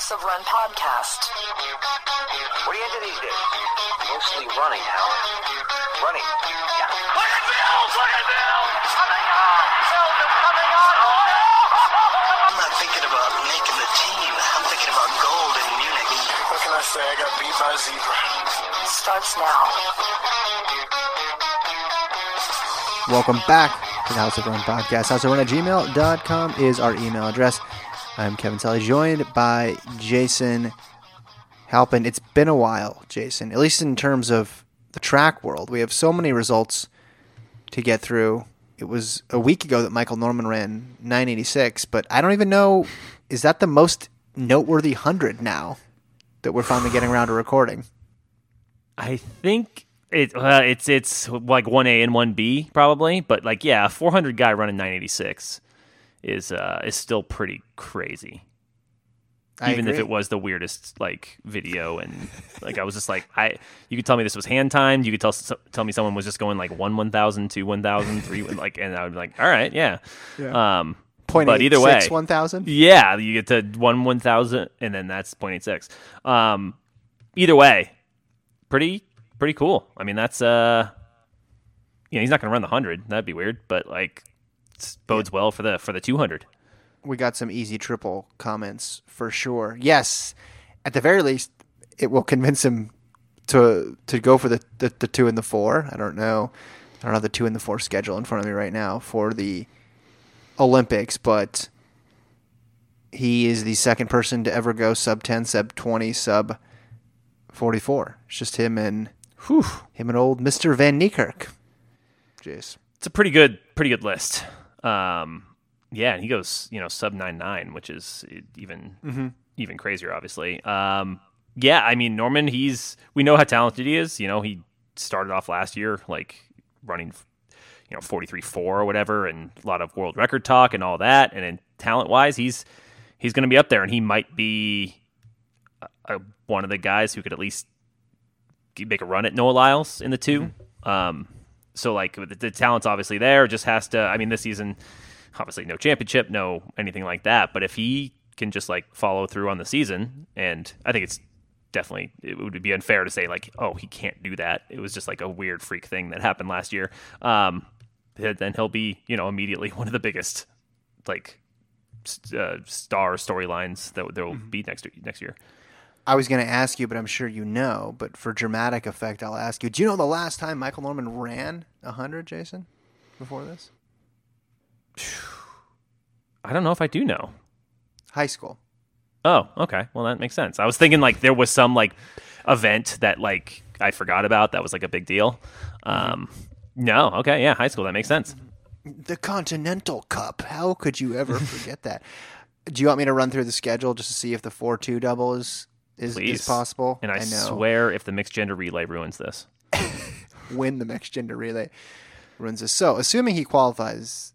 House of Run podcast. What are you into these days? Mostly running, Hal. Running. Yeah. Look at Bills! Look at Bills! Coming on! Bills is coming on! Oh, I'm not thinking about making the team. I'm thinking about gold in Munich. What can I say? I got beat by a zebra. Starts now. Welcome back to the House of Run podcast. House of Run at gmail.com is our email address. I'm Kevin Sully, joined by Jason Halpin. It's been a while, Jason, at least in terms of the track world. We have so many results to get through. It was a week ago that Michael Norman ran 986, but I don't even know is that the most noteworthy 100 now that we're finally getting around to recording? I think it uh, it's it's like one A and one B probably, but like yeah, a 400 guy running 986 is uh is still pretty crazy. I Even if it was the weirdest like video and like I was just like I you could tell me this was hand timed, you could tell tell me someone was just going like 1 1000 2 1000 3 like and I would be like all right, yeah. Um Point but either way 1000? yeah, you get to one one thousand, and then that's 0.86. Um, either way, pretty pretty cool. I mean, that's uh, you know, he's not going to run the hundred. That'd be weird, but like, it bodes well for the for the two hundred. we got some easy triple comments for sure. Yes, at the very least, it will convince him to to go for the, the, the two and the four. I don't know. I don't have the two and the four schedule in front of me right now for the Olympics, but he is the second person to ever go sub ten, sub twenty, sub forty four. It's just him and Whew. him and old Mister Van Niekerk. Jeez. It's a pretty good pretty good list. Um, yeah, and he goes you know sub nine nine, which is even even crazier, obviously. Um, yeah, I mean Norman, he's we know how talented he is. You know, he started off last year like running you know 43-4 or whatever and a lot of world record talk and all that and then talent wise he's he's going to be up there and he might be a, a, one of the guys who could at least make a run at Noah Lyles in the 2 um so like the, the talent's obviously there just has to I mean this season obviously no championship no anything like that but if he can just like follow through on the season and I think it's definitely it would be unfair to say like oh he can't do that. It was just like a weird freak thing that happened last year. Um then he'll be you know immediately one of the biggest like uh, star storylines that there will be next next year I was going to ask you, but I'm sure you know. But for dramatic effect, I'll ask you. Do you know the last time Michael Norman ran 100, Jason? Before this? I don't know if I do know High school. oh okay well that makes sense I was thinking like there was some like event that like I forgot about that was like a big deal um no okay yeah high school that makes sense The Continental Cup. How could you ever forget that? Do you want me to run through the schedule just to see if the 4 2 double is, is, is possible? and I, know. swear if the mixed gender relay ruins this win the mixed gender relay ruins this. So, assuming he qualifies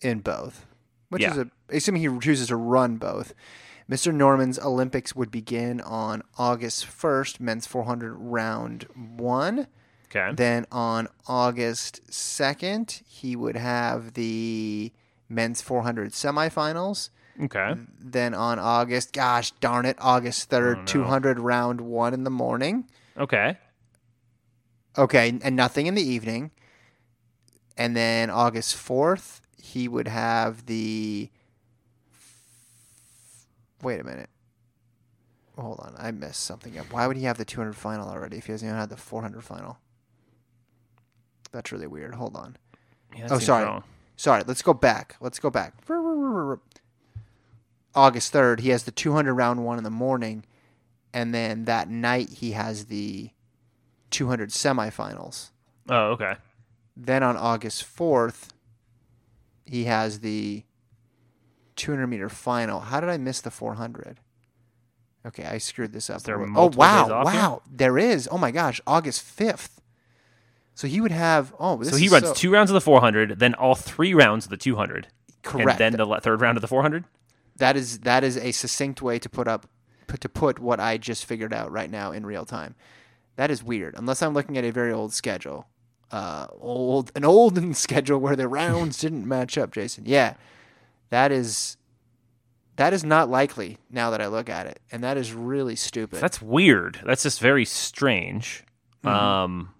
in both, which Yeah. is a assuming he chooses to run both, Mr. Norman's Olympics would begin on August 1st, men's 400 round 1. okay Then on August 2nd, he would have the men's 400 semifinals. Okay mm, Then on August, gosh darn it, August 3rd, Oh, no. 200 round 1 in the morning. okay Okay, and nothing in the evening. And then August 4th, he would have the. Wait a minute. Hold on, I messed something up. Why would he have the 200 final already if he hasn't even had the 400 final? That's really weird. Hold on. Yeah, Oh, sorry. wrong. Sorry, let's go back. Let's go back. August 3rd, he has the 200 round one in the morning. And then that night, he has the 200 semifinals. oh okay Then on August 4th, he has the 200 meter final. How did I miss the 400? Okay, I screwed this up. there oh, wow. off here? Wow. There is. Oh my gosh. August 5th. So he would have. Oh, this so he runs so- two rounds of the 400 then all three rounds of the 200 Correct. and then the third round of the 400 that is that is a succinct way to put up put, to put what I just figured out right now in real time. That is weird. Unless I'm looking at a very old schedule, uh, old an olden schedule where the rounds didn't match up. Jason, yeah, that is That is not likely now that I look at it, and that is really stupid. That's weird. That's just very strange. Um,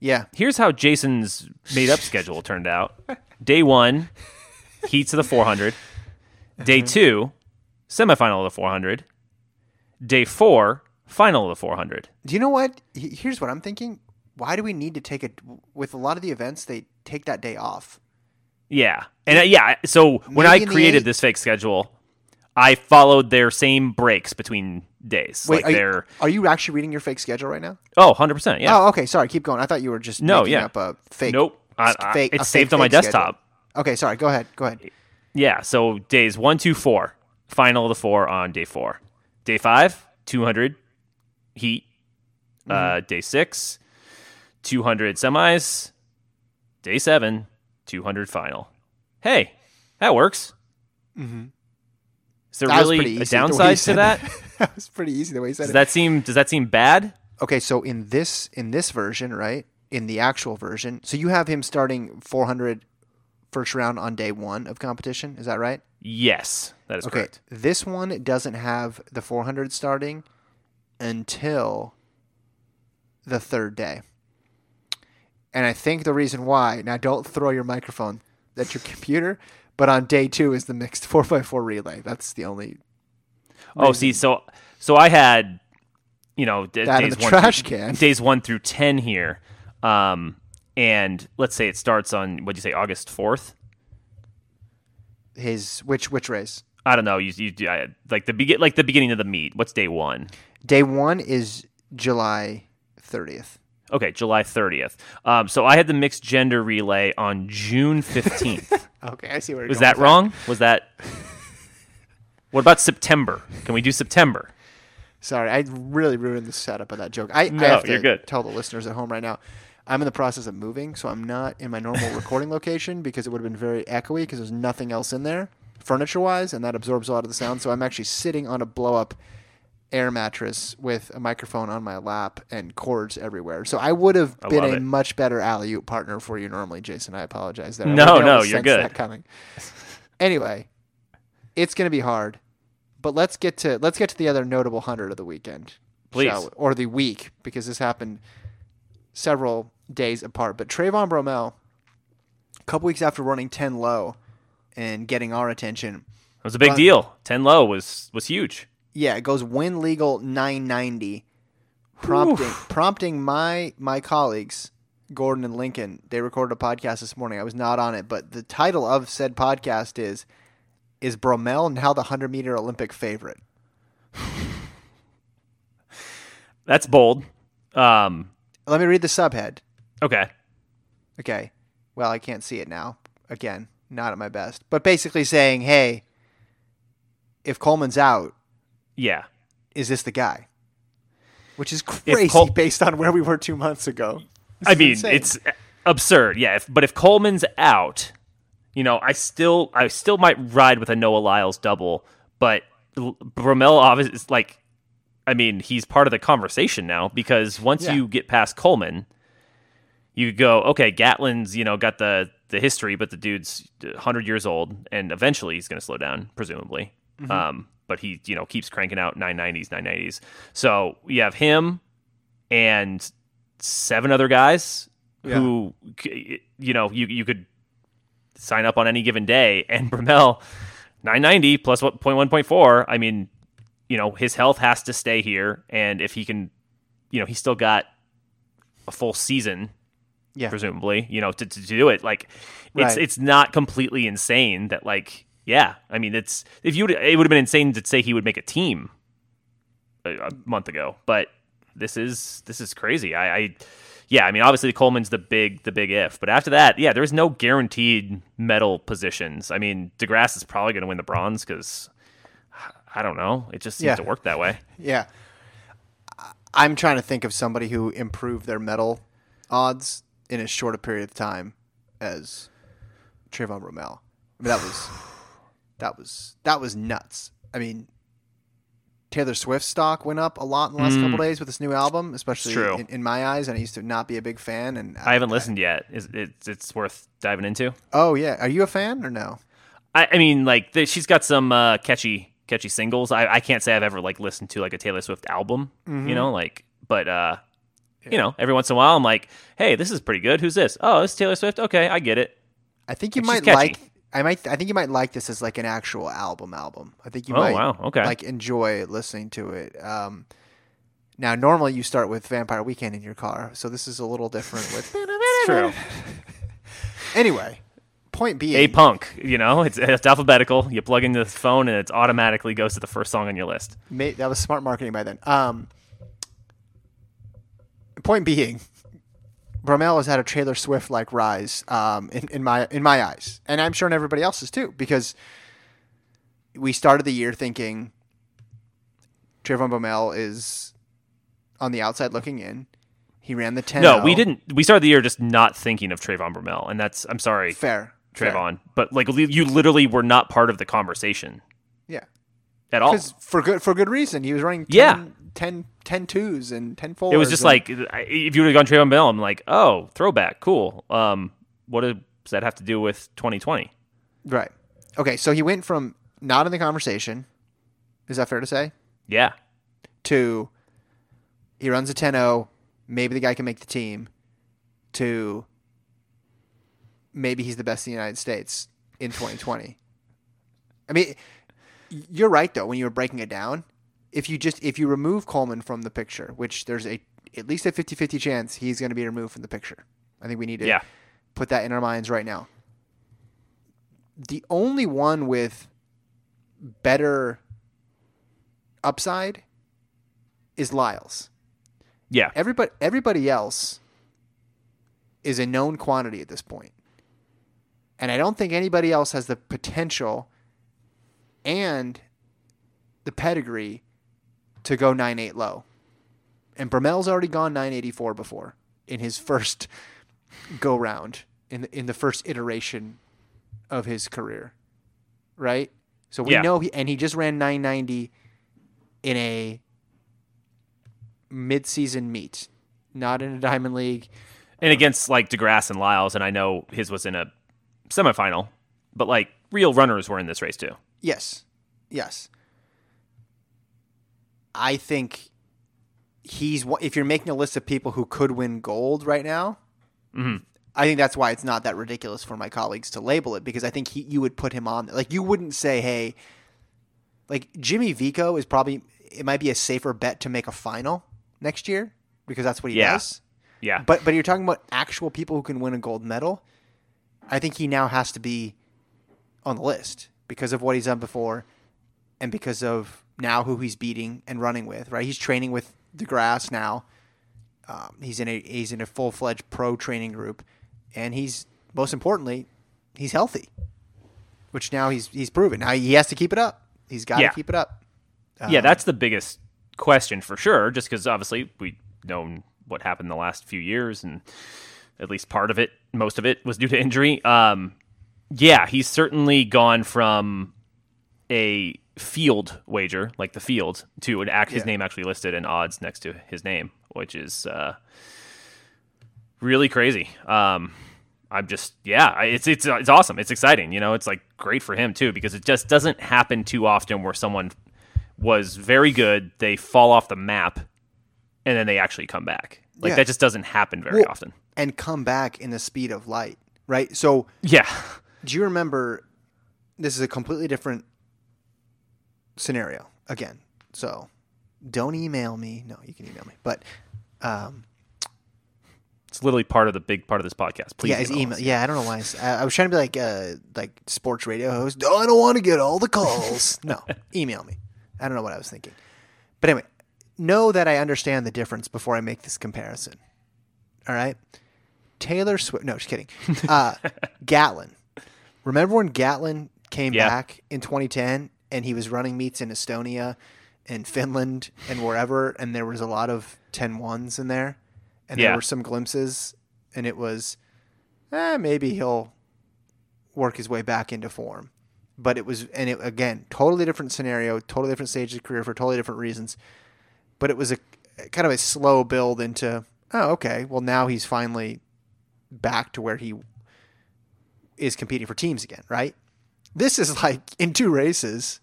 yeah, here's how Jason's made up schedule turned out. Day one, heats of the 400. Day two, semifinal of the 400. Day four, final of the 400. Do you know what? Here's what I'm thinking. Why do we need to take it with a lot of the events? They take that day off. Yeah. And uh, yeah, so when I Maybe the created this fake schedule, I followed their same breaks between days. Wait, like are, their you, are you actually reading your fake schedule right now? Oh, 100%. Yeah. Oh, okay. Sorry, keep going. I thought you were just No, making yeah. up a fake. Nope. I, I- fake- it's fake saved on my desktop. schedule. Okay, sorry. Go ahead. Go ahead. Yeah. So days one, two, four. Final of the four on day four. Day five, 200 heat. Uh, Mm-hmm. day six, 200 semis. Day seven, 200 final. Hey, that works. Mm-hmm. Is there That really a easy the way you downside to that? that was pretty easy the way you said Does it. that seem does that seem bad? okay, so in this in this version, right? In the actual version, so you have him starting 400 first round on day one of competition. Is that right? Yes, that is Okay. correct. This one doesn't have the 400 starting until the third day. And I think the reason why, now don't throw your microphone at your computer, but on day two is the mixed 4x4 relay. That's the only. Oh, see, so so I had, you know, d- That in days the one trash through, can. days one through ten here, um, and let's say it starts on what do you say, August fourth? His which which race? I don't know. You, you do- I, like the begin like the beginning of the meet. What's day one? Day one is July 30th. Okay, July thirtieth. Um, so I had the mixed gender relay on June fifteenth. Okay, I see where Was that wrong? Was that? What about September? Can we do September? Sorry, I really ruined the setup of that joke. I, No, I have to you're good. tell the listeners at home right now. I'm in the process of moving, so I'm not in my normal recording location because it would have been very echoey because there's nothing else in there furniture wise, and that absorbs a lot of the sound. So I'm actually sitting on a blow up air mattress with a microphone on my lap and cords everywhere. So I would have I been a it. much better alley oop partner for you normally, Jason. I apologize. There. No, wouldn't be able no, you're good. That coming. Anyway, it's going to be hard, but let's get to let's get to the other notable hundred of the weekend, Please. or the week because this happened several days apart. But Trayvon Bromell, a couple weeks after running ten low and getting our attention, It was a big Run- deal. Ten low was was huge. yeah, it goes win legal 990, prompting prompting my my colleagues Gordon and Lincoln. They recorded a podcast this morning. I was not on it, but the title of said podcast is "Is Bromell now the 100 meter Olympic favorite?" That's bold. Um, Let me read the subhead. Okay. Okay. Well, I can't see it now. Again, not at my best. But basically saying, hey, if Coleman's out, Yeah. is this the guy? Which is crazy Col- based on where we were two months ago. This I mean, insane. it's absurd. Yeah. If, but if Coleman's out, you know, I still I still might ride with a Noah Lyles double, but Bromell obviously is like I mean, he's part of the conversation now because once Yeah. you get past Coleman, you go, okay, Gatlin's, you know, got the the history, but the dude's 100 years old and eventually he's going to slow down presumably. Mm-hmm. Um but he, you know, keeps cranking out 990s, 990s. So, you have him and seven other guys who you know, you you could sign up on any given day and Bromell 990 plus what point one point four. I mean, you know, his health has to stay here, and if he can, you know, he's still got a full season, Yeah. presumably, you know, to, to do it. Like, it's Right. it's not completely insane that like, yeah, I mean, it's if you would, it would have been insane to say he would make a team a, a month ago, but this is this is crazy. I, I yeah, I mean, obviously Coleman's the big the big if, but after that, yeah, there's no guaranteed medal positions. I mean, DeGrasse is probably going to win the bronze because I don't know, it just seems Yeah. to work that way. Yeah. I'm trying to think of somebody who improved their medal odds in as short a period of time as Trayvon Bromell. I mean, that was that was that was nuts. I mean, Taylor Swift's stock went up a lot in the last couple days with this new album, especially true. in, in my eyes. And I used to not be a big fan. And I haven't listened yet. Is it's it's worth diving into? Oh yeah, are you a fan or no? I, I mean, like the, she's got some uh, catchy catchy singles. I, I can't say I've ever like listened to like a Taylor Swift album. Mm-hmm. You know, like but uh, you know, every once in a while I'm like, hey, this is pretty good. Who's this? Oh, it's Taylor Swift. Okay, I get it. I think you She's might like. I might. I think you might like this as like an actual album. Album. I think you Oh, might. wow, okay. Like enjoy listening to it. Um, now, normally you start with Vampire Weekend in your car, so this is a little different. With It's true. anyway, point being, A punk. You know, it's, it's alphabetical. You plug into the phone and it automatically goes to the first song on your list. Ma- that was smart marketing by then. Um, point being, Bromell has had a Taylor Swift like rise um, in, in my in my eyes, and I'm sure in everybody else's too, because we started the year thinking Trayvon Bromell is on the outside looking in. He ran the ten. No, we didn't. We started the year just not thinking of Trayvon Bromell, and that's I'm sorry, Fair, fair. Trayvon, but like you literally were not part of the conversation Yeah, at all. because for good for good reason. He was running 10, Yeah. 10, 10 twos and ten fours. It was just like if you would have gone Trayvon Bell, I'm like, oh, throwback, cool. Um, what does that have to do with 2020? right. Okay, so he went from not in the conversation. Is that fair to say? Yeah, to he runs a 10-0, maybe the guy can make the team to maybe he's the best in the United States in 2020. I mean, you're right though when you were breaking it down. If you just if you remove Coleman from the picture, which there's a at least a 50-50 chance he's going to be removed from the picture. I think we need to Yeah. put that in our minds right now. The only one with better upside is Lyles. yeah, Everybody everybody else is a known quantity at this point. And I don't think anybody else has the potential and the pedigree to go 9-8 low. And Bromell's already gone 984 before in his first go round in the, in the first iteration of his career. Right? So we Yeah. know he and he just ran 990 in a mid-season meet, not in a diamond league. and against like DeGrasse and Lyles, and I know his was in a semifinal, but like real runners were in this race too. Yes. Yes. I think he's if you're making a list of people who could win gold right now, mm-hmm. I think that's why it's not that ridiculous for my colleagues to label it because I think he, you would put him on like you wouldn't say hey like Jimmy Vicaut is probably it might be a safer bet to make a final next year because that's what he Yeah. does. Yeah, But but you're talking about actual people who can win a gold medal. I think he now has to be on the list because of what he's done before, and because of now who he's beating and running with. Right, he's training with DeGrasse now. Um, he's in a he's in a full fledged pro training group, and he's most importantly, he's healthy, which now he's he's proven. Now he has to keep it up. He's got to Yeah. keep it up. yeah, that's the biggest question for sure. Just because obviously we known what happened the last few years, and at least part of it, most of it, was due to injury. Um, yeah, he's certainly gone from a field wager, like the field, to an act his Yeah. name actually listed in odds next to his name, which is uh, really crazy. Um, I'm just yeah, it's it's it's awesome. It's exciting. You know, it's like great for him too because it just doesn't happen too often where someone was very good, they fall off the map, and then they actually come back. Like Yeah. that just doesn't happen very Well, often. and come back in the speed of light. Right, so. Yeah, do you remember this is a completely different scenario again. So don't email me. No you can email me. But um, it's literally part of the big part of this podcast. Please, yeah it's email yeah i don't know why. I was trying to be like uh like sports radio host. Oh, i don't want to get all the calls. No email me. I don't know what i was thinking. But anyway know that i understand the difference before i make this comparison. All right? Taylor swift no just kidding. Uh gatlin. Remember when gatlin came Yeah. back in 2010 and he was running meets in estonia and finland and wherever and there was a lot of 10 ones in there and Yeah. there were some glimpses and it was eh, maybe he'll work his way back into form. But it was and it again totally different scenario totally different stage of career for totally different reasons. But it was a kind of a slow build into oh okay well now he's finally back to where he is competing for teams again right This is like in two races.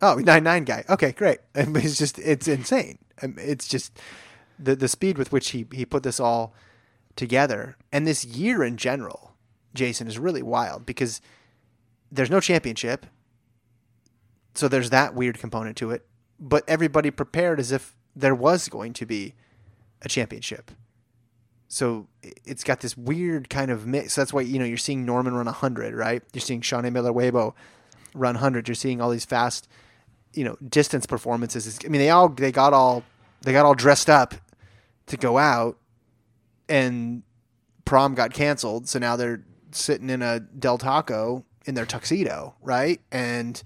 Oh, nine nine guy. Okay, great. It's just it's insane. Um, it's just the the speed with which he he put this all together, and this year in general, Jason is really wild because there's no championship, so there's that weird component to it. But everybody prepared as if there was going to be a championship. So it's got this weird kind of mix. That's why you know you're seeing Norman run hundred, right? You're seeing Shaunae Miller-Uibo run hundred. You're seeing all these fast, you know, distance performances. I mean, they all they got all they got all dressed up to go out, and prom got canceled. So now they're sitting in a Del Taco in their tuxedo, right? And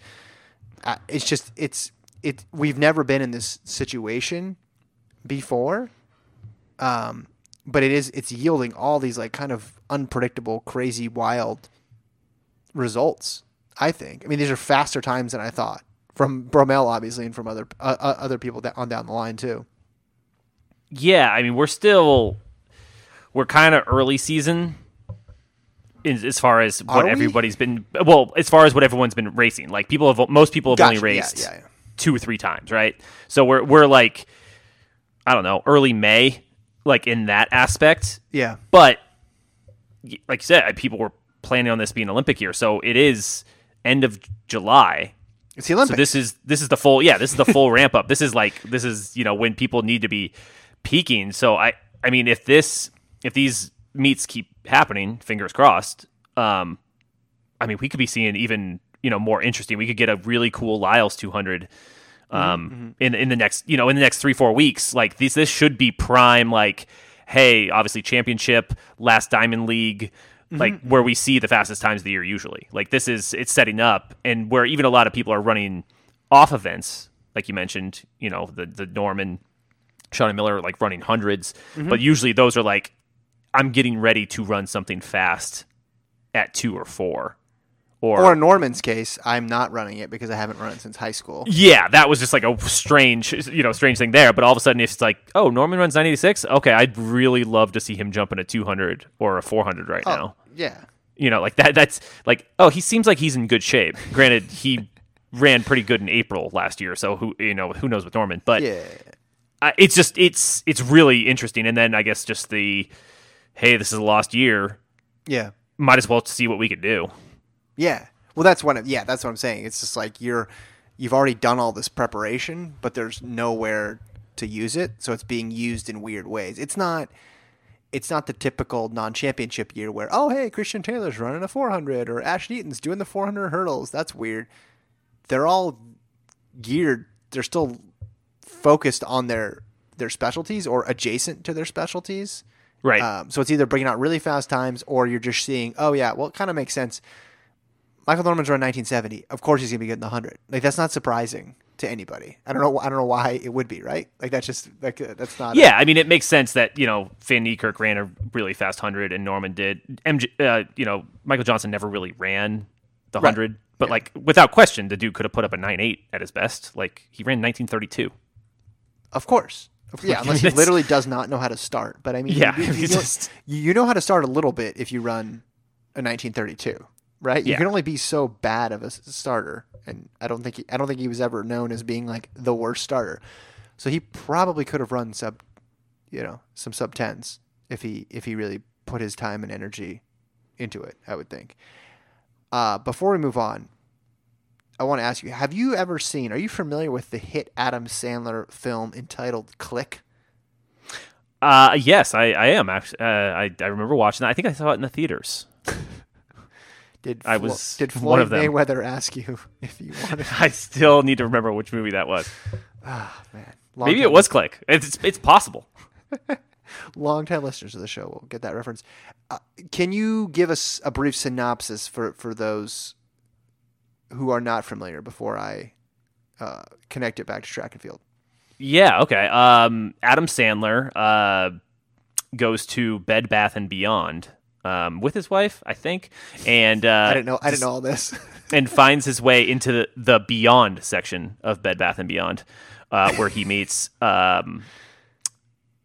uh, it's just it's it. We've never been in this situation before um, but it is it's yielding all these like kind of unpredictable, crazy, wild results. I think. I mean, these are faster times than I thought from Bromell, obviously, and from other uh, uh, other people that on down the line too. Yeah, I mean, we're still we're kind of early season in, as far as what everybody's been. Well, as far as what everyone's been racing, like people have most people have Gotcha. only Yeah, raced yeah, yeah. two or three times, right? So we're we're like I don't know, early May, like in that aspect. Yeah, But like you said, people were planning on this being Olympic year, so it is end of July. it's the Olympics. So this is this is the full yeah this is the full ramp up. This is like this is you know when people need to be peaking. So I I mean if this if these meets keep happening, fingers crossed. Um, I mean we could be seeing even you know more interesting. We could get a really cool Lyles 200 Mm-hmm. um mm-hmm. in in the next you know in the next three four weeks. Like these this should be prime like hey obviously championship last Diamond League mm-hmm. like where we see the fastest times of the year usually. Like this is it's setting up and where even a lot of people are running off events, like you mentioned, you know, the the Norman, Shaunae Miller like running 100s but usually those are like I'm getting ready to run something fast at 2 or 4. Or, or in Norman's case, I'm not running it because I haven't run it since high school. yeah, that was just like a strange, you know, strange thing there. But all of a sudden, if it's like, oh, Norman runs 986, okay, I'd really love to see him jumping a 200 or a 400 right oh, now. Yeah, you know, like that. That's like, oh, he seems like he's in good shape. Granted, he ran pretty good in April last year, so who you know who knows with Norman, but yeah, I, it's just it's it's really interesting. And then I guess just the hey, this is a lost year. yeah. Might as well see what we could do. Yeah. Well, that's what. Yeah, that's what I'm saying. It's just like you're, you've already done all this preparation, but there's nowhere to use it, so it's being used in weird ways. It's not. It's not the typical non-championship year where oh hey Christian Taylor's running a 400 or Ash Eaton's doing the 400 hurdles. That's weird. They're all geared. They're still focused on their their specialties or adjacent to their specialties. Right. Um, so it's either bringing out really fast times or you're just seeing, oh yeah, well it kind of makes sense. Michael Norman's run 1970. Of course he's gonna be good in the hundred. Like that's not surprising to anybody. I don't know. I don't know why it would be right. Like that's just like uh, that's not. yeah, I mean, it makes sense that you know Van Niekerk ran a really fast hundred and Norman did. MJ, uh, you know, Michael Johnson never really ran the Right. hundred, but like without question, the dude could have put up a nine eight at his best. Like he ran nineteen thirty two. Of course. Yeah, unless he literally does not know how to start. But I mean, Yeah, you, you, know, just- you know how to start a little bit if you run a 1932, right? You can only be so bad of a starter, and I don't think he, I don't think he was ever known as being like the worst starter. So he probably could have run sub, you know, some sub tens if he if he really put his time and energy into it. I would think. Uh, before we move on, I want to ask you: Have you ever seen? Are you familiar with the hit Adam Sandler film entitled "Click"? Uh, yes, I, I am actually. Uh, I I remember watching that. I think I saw it in the theaters. Did I was did one Floyd of them. Mayweather ask you if you wanted? I still need to remember which movie that was. Ah, man, long Maybe it was Click. It's it's possible. long time listeners of the show will get that reference. Uh, can you give us a brief synopsis for, for those who are not familiar before I uh, connect it back to track and field? Yeah. Okay. Um, Adam Sandler uh, goes to Bed Bath and Beyond um, with his wife, I think, and uh, I didn't know. I didn't know all this. and finds his way into the, the Beyond section of Bed Bath and Beyond, uh, where he meets um,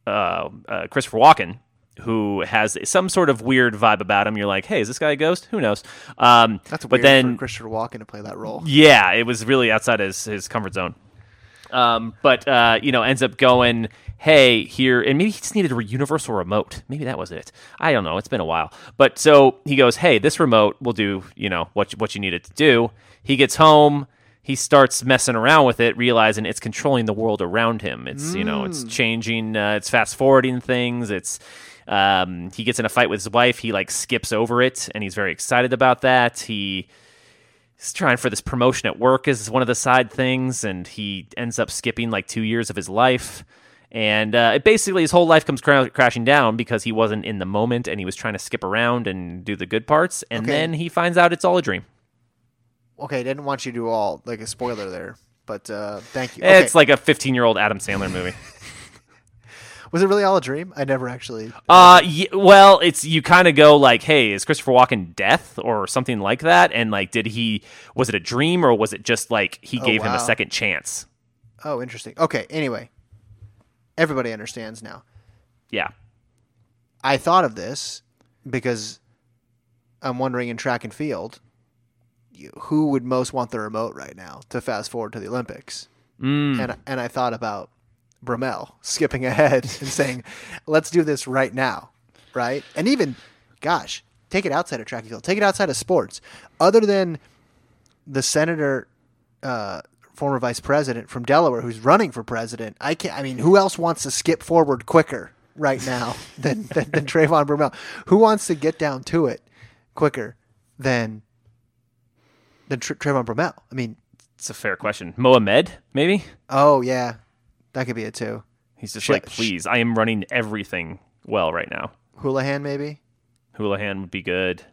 uh, uh, Christopher Walken, who has some sort of weird vibe about him. You're like, hey, is this guy a ghost? Who knows? Um, That's but weird then for Christopher Walken to play that role. yeah, it was really outside his, his comfort zone. Um, but uh, you know, ends up going, hey, here, and maybe he just needed a universal remote. Maybe that was it. I don't know. It's been a while. But so he goes, hey, this remote will do, you know, what what you need it to do. He gets home. He starts messing around with it, realizing it's controlling the world around him. It's you know, it's changing. Uh, it's fast forwarding things. It's um, he gets in a fight with his wife. He like skips over it, and he's very excited about that. He he's trying for this promotion at work as one of the side things, and he ends up skipping like two years of his life. And uh, it basically, his whole life comes cra- crashing down because he wasn't in the moment and he was trying to skip around and do the good parts. And Okay. then he finds out it's all a dream. Okay, didn't want you to do all like a spoiler there, but uh, thank you. Okay. It's like a 15 year old Adam Sandler movie. was it really all a dream? I never actually. Uh, y- well, it's you kind of go like, hey, is Christopher Walken death or something like that? And like, did he was it a dream or was it just like he gave him a second chance? Oh, interesting. Okay, anyway, everybody understands now. Yeah, I thought of this because I'm wondering in track and field, who would most want the remote right now to fast forward to the Olympics? Mm. And and I thought about Bromell skipping ahead and saying, "Let's do this right now," right? And even, gosh, take it outside of track and field, take it outside of sports. Other than the senator, uh, former vice president from Delaware, who's running for president, I can not I mean, who else wants to skip forward quicker right now than than, than Trayvon Bromell? Who wants to get down to it quicker than than Tr- Trayvon Bromell? I mean, it's a fair question. Mo Ahmed, maybe oh yeah, that could be it too. he's just like, please, I am running everything well right now. Houlihan maybe. Houlihan would be good.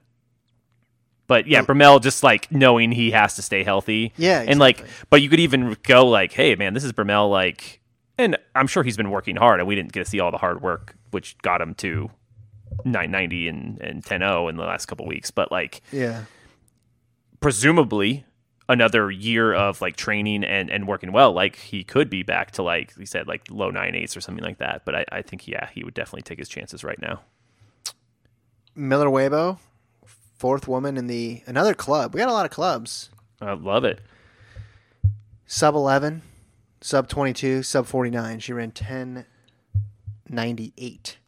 But yeah, Bromell just like knowing he has to stay healthy. Yeah, And like, but you could even go like, hey, man, this is Bromell. Like, and I'm sure he's been working hard, and we didn't get to see all the hard work, which got him to 990 and, and 10 0 in the last couple weeks. But like, Yeah. presumably, another year of like training and, and working well, like he could be back to like, he said, like low nine eights or something like that. But I, I think, yeah, he would definitely take his chances right now. Miller-Uibo, fourth woman in the another club. We got a lot of clubs. I love it. Sub eleven, sub twenty two, sub forty nine. She ran ten ninety eight,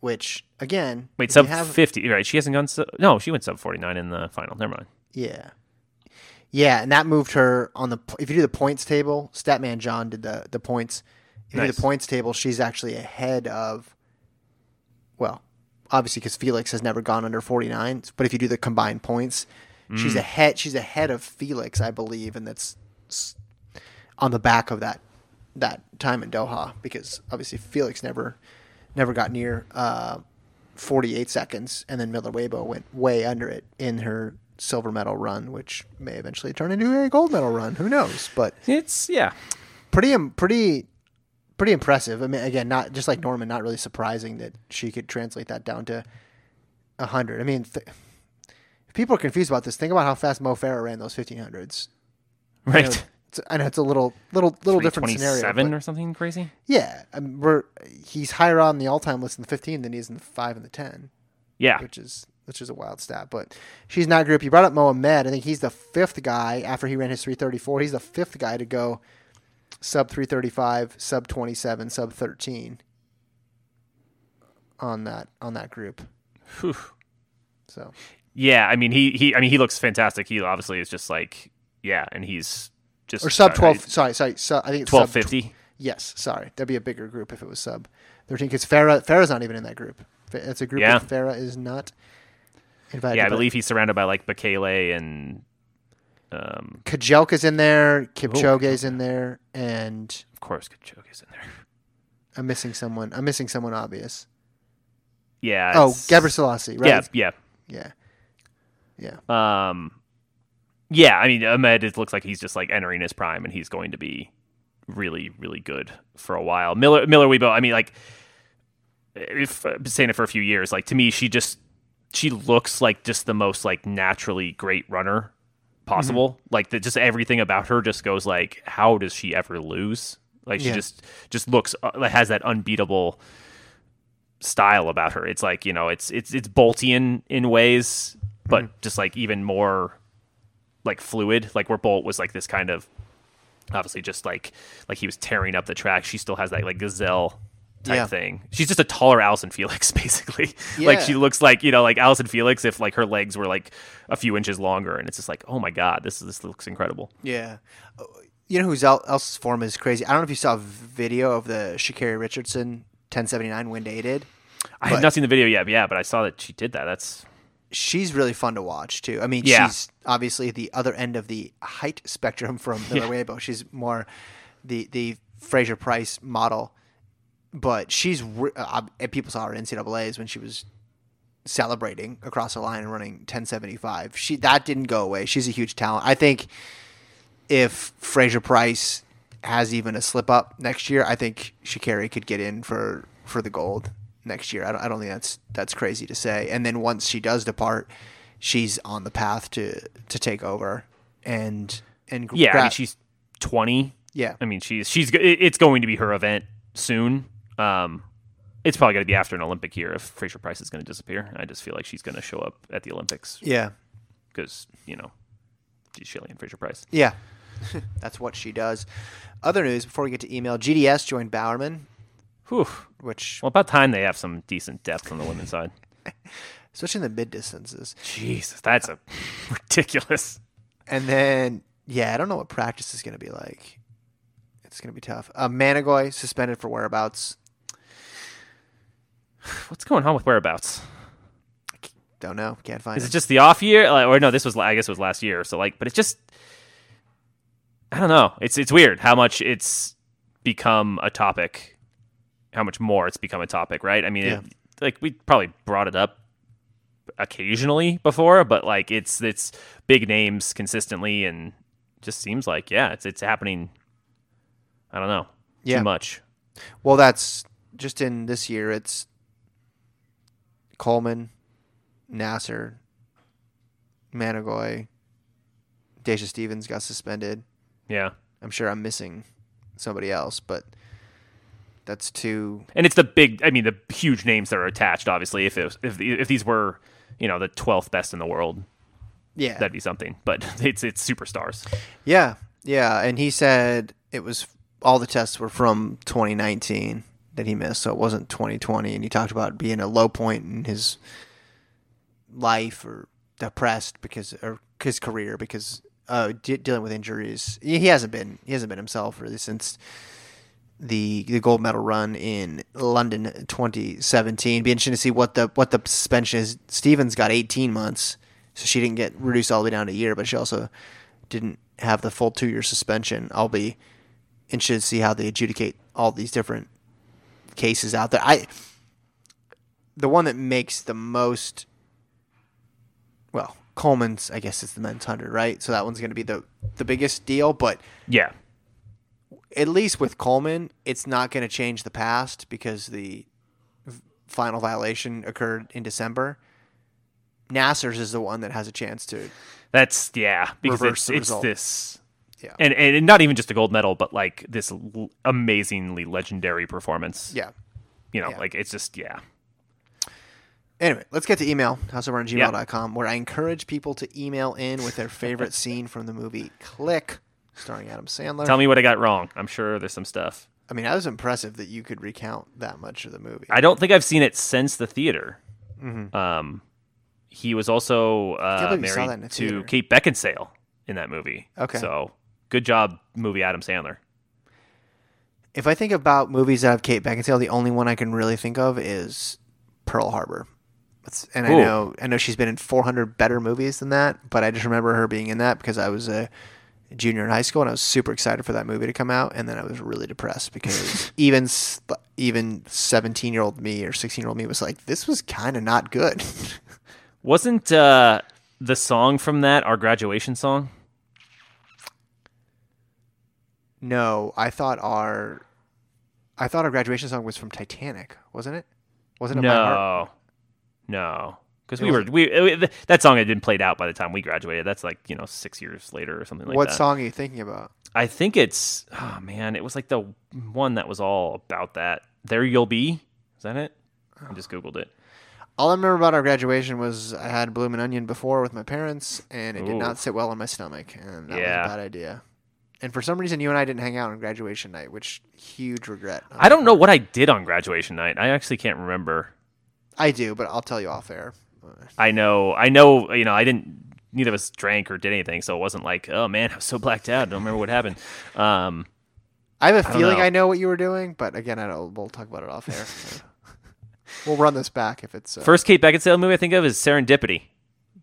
which again, Wait, sub have- 50, right? She hasn't gone. Sub, no, she went sub 49 in the final. Never mind. Yeah, yeah, and that moved her on the. If you do the points table, Statman John did the the points. If you do the points table, she's actually ahead of. Well, obviously because Felix has never gone under forty nine, but if you do the combined points, Mm. she's ahead. She's ahead of Felix, I believe, and that's on the back of that that time in Doha because obviously Felix never never got near uh, 48 seconds, and then Miller-Uibo went way under it in her silver medal run, which may eventually turn into a gold medal run. Who knows? But It's yeah. pretty pretty pretty impressive. I mean, again, not just like Norman, not really surprising that she could translate that down to hundred. I mean, th- if people are confused about this, think about how fast Mo Farah ran those 1500s. I know, Right. it's, I know it's a little little little different scenario. Seven or something crazy. yeah, I mean, we're he's higher on the all-time list in the 15 than he is in the five and the 10 Yeah. which is which is a wild stat. But she's not group. You brought up Mo Ahmed. I think he's the fifth guy after he ran his 334. He's the fifth guy to go sub 335, sub 27, sub 13 on that on that group. Whew. So Yeah. I mean, he he. I mean, he looks fantastic. He obviously is just like yeah, and he's just or sub uh, 12. I- sorry, sorry. So, I think it's Twelve sub tw- Yes, sorry. That'd be a bigger group if it was sub 13 because Farah Farah's not even in that group. It's a group Yeah. that Farah is not invited. Yeah, I believe he's surrounded by like Bekele and um, Kajelka's in there, Kipchoge's in there, and of course Kipchoge's in there. I'm missing someone. I'm missing someone obvious. Yeah. Oh, Gebre Selassie, right? Yeah. yeah, yeah. Yeah. Um. Yeah. I mean, Ahmed. It looks like he's just like entering his prime, and he's going to be really, really good for a while. Miller Miller-Uibo. I mean, like, if I've been saying it for a few years, like to me, she just she looks like just the most like naturally great runner possible. Like the, just everything about her just goes like, how does she ever lose? Like she Yeah. just just looks uh, like has that unbeatable style about her. It's like you know, it's it's it's Boltian in ways, but just like even more like fluid. Like where Bolt was like this kind of obviously just like like he was tearing up the track. She still has that like gazelle type Yeah. thing. She's just a taller Allyson Felix, basically. Like she looks like you know like Allyson Felix if like her legs were like a few inches longer, and it's just like oh my god, this this looks incredible. Yeah. Uh, You know who's el- else's form is crazy? I don't know if you saw a video of the Sha'Carri Richardson 1079 wind-aided. I have not seen the video yet, but yeah, but I saw that she did that. That's She's really fun to watch too. I mean, Yeah. she's obviously the other end of the height spectrum from the Miller Weibo. She's more the the Fraser-Pryce model, but she's re- uh, people saw her in NCAA's when she was celebrating across the line and running 1075. She that didn't go away. She's a huge talent. I think if Fraser-Pryce has even a slip up next year, I think Sha'Carri could get in for for the gold next year. I don't, I don't think that's that's crazy to say. And then once she does depart, she's on the path to to take over and and yeah. I mean, she's twenty. yeah I mean, she's she's it's going to be her event soon. Um, it's probably going to be after an Olympic year if Fraser-Pryce is going to disappear. I just feel like she's going to show up at the Olympics yeah because you know she's Shelly-Ann Fraser-Pryce. yeah. that's what she does. Other news before we get to email, GDS joined Bowerman, Whew. which Well, about time they have some decent depth on the women's side. especially in the mid distances. Jesus, that's a ridiculous. And then, yeah, I don't know what practice is going to be like. It's going to be tough. Uh, Manangoi suspended for whereabouts. What's going on with whereabouts? Don't know. Can't find Is it. just the off year, like, or no? This was I guess it was last year. So like, but it's just I don't know. It's it's weird how much it's become a topic, how much more it's become a topic, right? I mean, Yeah. it, like we probably brought it up occasionally before, but like it's it's big names consistently, and just seems like yeah, it's it's happening. I don't know, Yeah. too much. Well, that's just in this year. It's Coleman, Naser, Manangoi, Deajah Stevens got suspended. Yeah, I'm sure I'm missing somebody else, but that's two. and it's the big. I mean, the huge names that are attached. Obviously, if it was, if if these were you know the twelfth best in the world, Yeah, that'd be something. But it's it's superstars. yeah, yeah. And he said it was all the tests were from 2019 that he missed, so it wasn't 2020. And he talked about being a low point in his life or depressed because or his career because uh, de- dealing with injuries. He hasn't been he hasn't been himself really since the the gold medal run in London 2017. Be interesting to see what the what the suspension is. Stevens got 18 months, so she didn't get reduced all the way down to a year, but she also didn't have the full two year suspension. I'll be interested to see how they adjudicate all these different cases out there. I the one that makes the most well, Coleman's I guess is the men's hundred, right? So that one's going to be the the biggest deal, but Yeah, at least with Coleman, it's not going to change the past because the final violation occurred in December. Naser's is the one that has a chance to. that's yeah because it's it's this. Yeah. And, and not even just a gold medal, but like this l- amazingly legendary performance. Yeah. You know, Yeah. like it's just, yeah. Anyway, let's get to email, houseovergmail.com, where I encourage people to email in with their favorite scene from the movie Click, starring Adam Sandler. Tell me what I got wrong. I'm sure there's some stuff. I mean, that was impressive that you could recount that much of the movie. I don't think I've seen it since the theater. Um, he was also uh, believe you saw that in married to. Kate Beckinsale in that movie. Okay. So good job, movie Adam Sandler. if I think about movies that have Kate Beckinsale, the only one I can really think of is Pearl Harbor. That's, and I know I know she's been in 400 better movies than that, but I just remember her being in that because I was a junior in high school and I was super excited for that movie to come out, and then I was really depressed because even even 17 year old me or 16 year old me was like, this was kind of not good. Wasn't uh, the song from that our graduation song? No, I thought our I thought our graduation song was from Titanic, wasn't it? Wasn't it? My Heart? No, no, because we were we that song had been played out by the time we graduated. That's like you know six years later or something like what that. What song are you thinking about? I think it's oh man, it was like the one that was all about that. There you'll be. Is that it? I just googled it. All I remember about our graduation was I had bloomin' onion before with my parents, and it did not sit well on my stomach, and that Yeah. was a bad idea. And for some reason, you and I didn't hang out on graduation night, which huge regret. I don't know what I did on graduation night. I actually can't remember. I do, but I'll tell you off air. I know, I know, you know, I didn't. Neither of us drank or did anything, so it wasn't like, oh man, I was so blacked out. I don't remember what happened. Um, I have a feeling know. I know what you were doing, but again, I don't. We'll talk about it off air. we'll run this back if it's uh, first Kate Beckinsale movie I think of is Serendipity.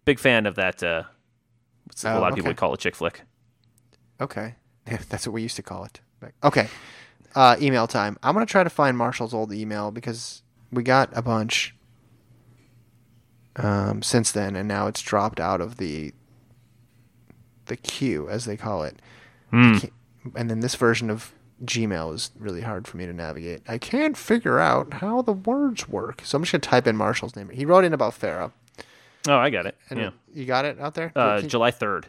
Big fan of that. Uh, what's a Oh, lot of people would call it chick flick. Okay, that's what we used to call it. Okay, uh, email time. I'm gonna try to find Marshall's old email because we got a bunch um, since then, and now it's dropped out of the the queue, as they call it. Hmm. And then this version of Gmail is really hard for me to navigate. I can't figure out how the words work, so I'm just gonna type in Marshall's name. He wrote in about Farah. Oh, I got it. And yeah. you got it out there? Uh, July third.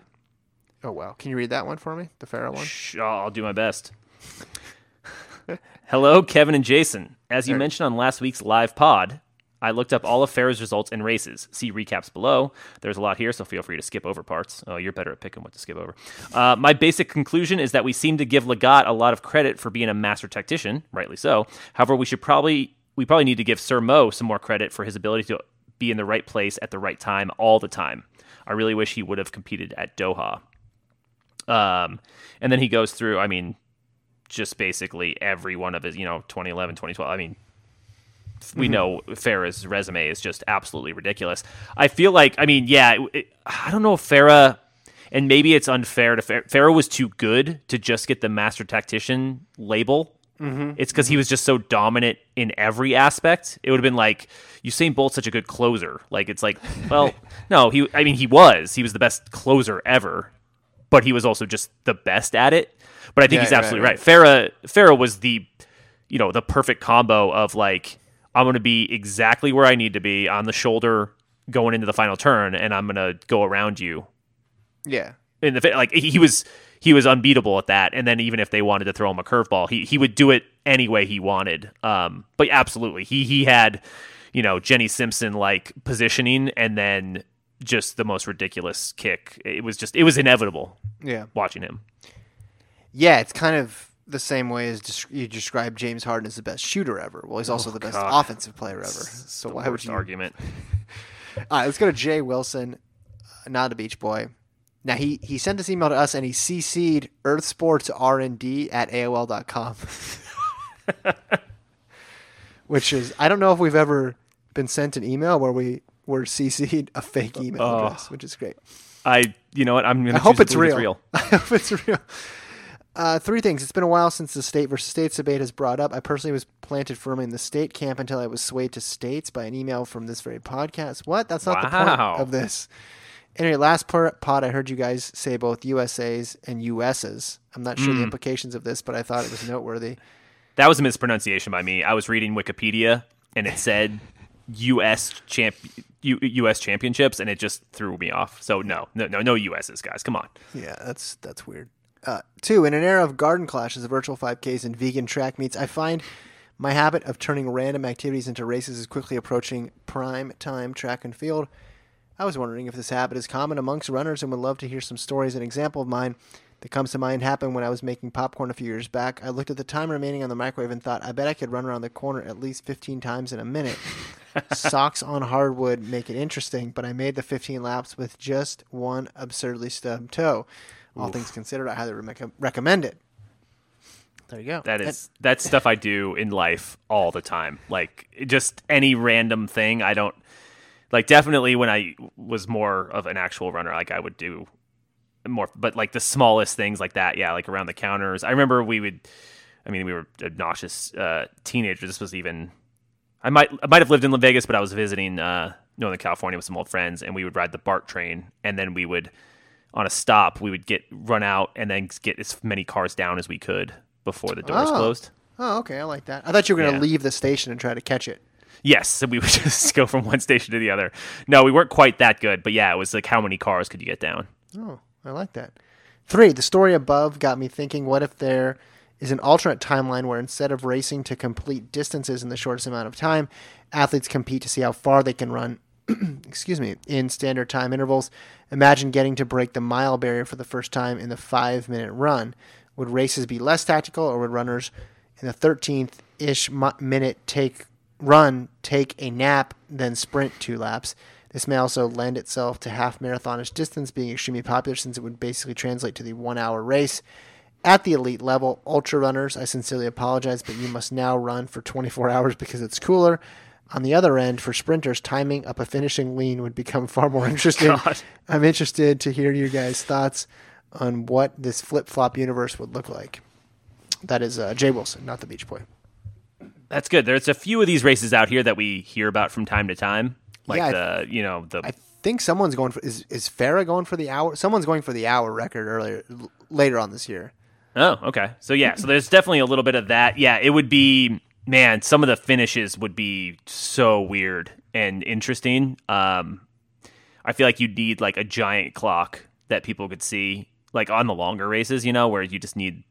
Oh wow, can you read that one for me? The Farah one. Sh- I'll I'll do my best. Hello, Kevin and Jason. As you mentioned on last week's live pod, I looked up all of Farah's results and races. See recaps below. There's a lot here, so feel free to skip over parts. Oh, you're better at picking what to skip over. Uh, my basic conclusion is that we seem to give Lagat a lot of credit for being a master tactician, rightly so. However, we should probably we probably need to give Sir Mo some more credit for his ability to be in the right place at the right time all the time. I really wish he would have competed at Doha. Um, and then he goes through, I mean, just basically every one of his, you know, 2011, 2012. I mean, we know Farah's resume is just absolutely ridiculous. I feel like, I mean, yeah, it, it- I don't know if Farah, and maybe it's unfair to Farah. Farah was too good to just get the master tactician label. It's because he was just so dominant in every aspect. It would have been like Usain Bolt's such a good closer. Like it's like, well, no, he. I mean, he was. He was the best closer ever, but he was also just the best at it. But I think Yeah, he's absolutely right. right. Farah Farah was the, you know, the perfect combo of like I'm going to be exactly where I need to be on the shoulder going into the final turn, and I'm going to go around you Yeah. in the like he he was he was unbeatable at that. And then even if they wanted to throw him a curveball, he he would do it any way he wanted. Um, but absolutely, he he had you know Jenny Simpson like positioning, and then just the most ridiculous kick. It was just it was inevitable Yeah. watching him. Yeah, it's kind of the same way as des- you describe James Harden as the best shooter ever. Well, he's also oh, the best Oh, God. offensive player ever. So The why would you? argument? All right, let's go to Jay Wilson, not a Beach Boy. Now he he sent this email to us and he CC'd Earth Sports R and D at AOL.com. Which is I don't know if we've ever been sent an email where we were CC'd a fake email Oh. address, which is great. I you know what I'm gonna I hope choose to it's real. I hope it's real. Uh, three things. It's been a while since the state versus states debate has brought up. I personally was planted firmly in the state camp until I was swayed to states by an email from this very podcast. What? That's not the point of this. Anyway, last part, pod, I heard you guys say both USA's and US's. I'm not Hmm. sure the implications of this, but I thought it was noteworthy. That was a mispronunciation by me. I was reading Wikipedia and it said U.S. champ U- U.S. championships, and it just threw me off. So no, no, no, no U.S.s, guys. Come on. Yeah, that's that's weird. Uh, two, in an era of garden clashes, virtual 5Ks, and vegan track meets, I find my habit of turning random activities into races is quickly approaching prime time track and field. I was wondering if this habit is common amongst runners and would love to hear some stories. An example of mine that comes to mind happened when I was making popcorn a few years back. I looked at the time remaining on the microwave and thought, I bet I could run around the corner at least 15 times in a minute. Socks on hardwood make it interesting, but I made the 15 laps with just one absurdly stubbed toe. All things considered, I highly rec- recommend it. There you go. That is that's stuff I do in life all the time. Like just any random thing. I don't like. Definitely when I was more of an actual runner, like I would do more. But like the smallest things like that, yeah, like around the counters. I remember we would. I mean, we were obnoxious uh, teenagers. This was even. I might I might have lived in Las Vegas, but I was visiting uh, Northern California with some old friends, and we would ride the BART train, and then we would on a stop we would get run out and then get as many cars down as we could before the doors Oh. closed. Oh, okay. I like that. I thought you were going to Yeah. leave the station and try to catch it. Yes, so we would just go from one station to the other. No, we weren't quite that good, but yeah, it was like how many cars could you get down? Oh, I like that. Three, the story above got me thinking what if there is an alternate timeline where instead of racing to complete distances in the shortest amount of time, athletes compete to see how far they can run. excuse me, in standard time intervals. Imagine getting to break the mile barrier for the first time in the five minute run. Would races be less tactical, or would runners in the 13th ish minute take run take a nap, then sprint two laps? This may also lend itself to half marathonish distance being extremely popular since it would basically translate to the one hour race. At the elite level, ultra runners, I sincerely apologize, but you must now run for 24 hours because it's cooler. On the other end, for sprinters, timing up a finishing lean would become far more interesting. God. I'm interested to hear your guys' thoughts on what this flip flop universe would look like. That is uh, Jay Wilson, not the Beach Boy. That's good. There's a few of these races out here that we hear about from time to time, like Yeah, I- the you know the I think someone's going for is is Farah going for the hour? Someone's going for the hour record earlier l- later on this year. Oh, okay. So yeah, so there's definitely a little bit of that. Yeah, it would be man, some of the finishes would be so weird and interesting. Um I feel like you'd need like a giant clock that people could see like on the longer races, you know, where you just need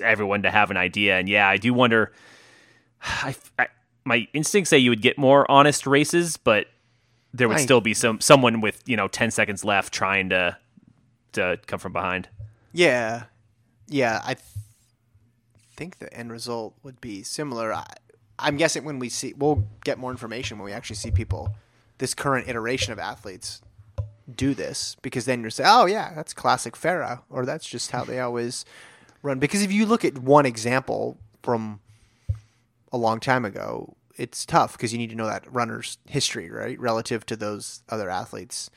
everyone to have an idea. And yeah, I do wonder I, I my instincts say you would get more honest races, but there would I- still be some someone with, you know, 10 seconds left trying to to come from behind. Yeah, yeah. I th- think the end result would be similar. I, I'm guessing when we see, we'll get more information when we actually see people, this current iteration of athletes, do this because then you're saying, oh yeah, that's classic Farah, or that's just how they always run. Because if you look at one example from a long time ago, it's tough because you need to know that runner's history, right, relative to those other athletes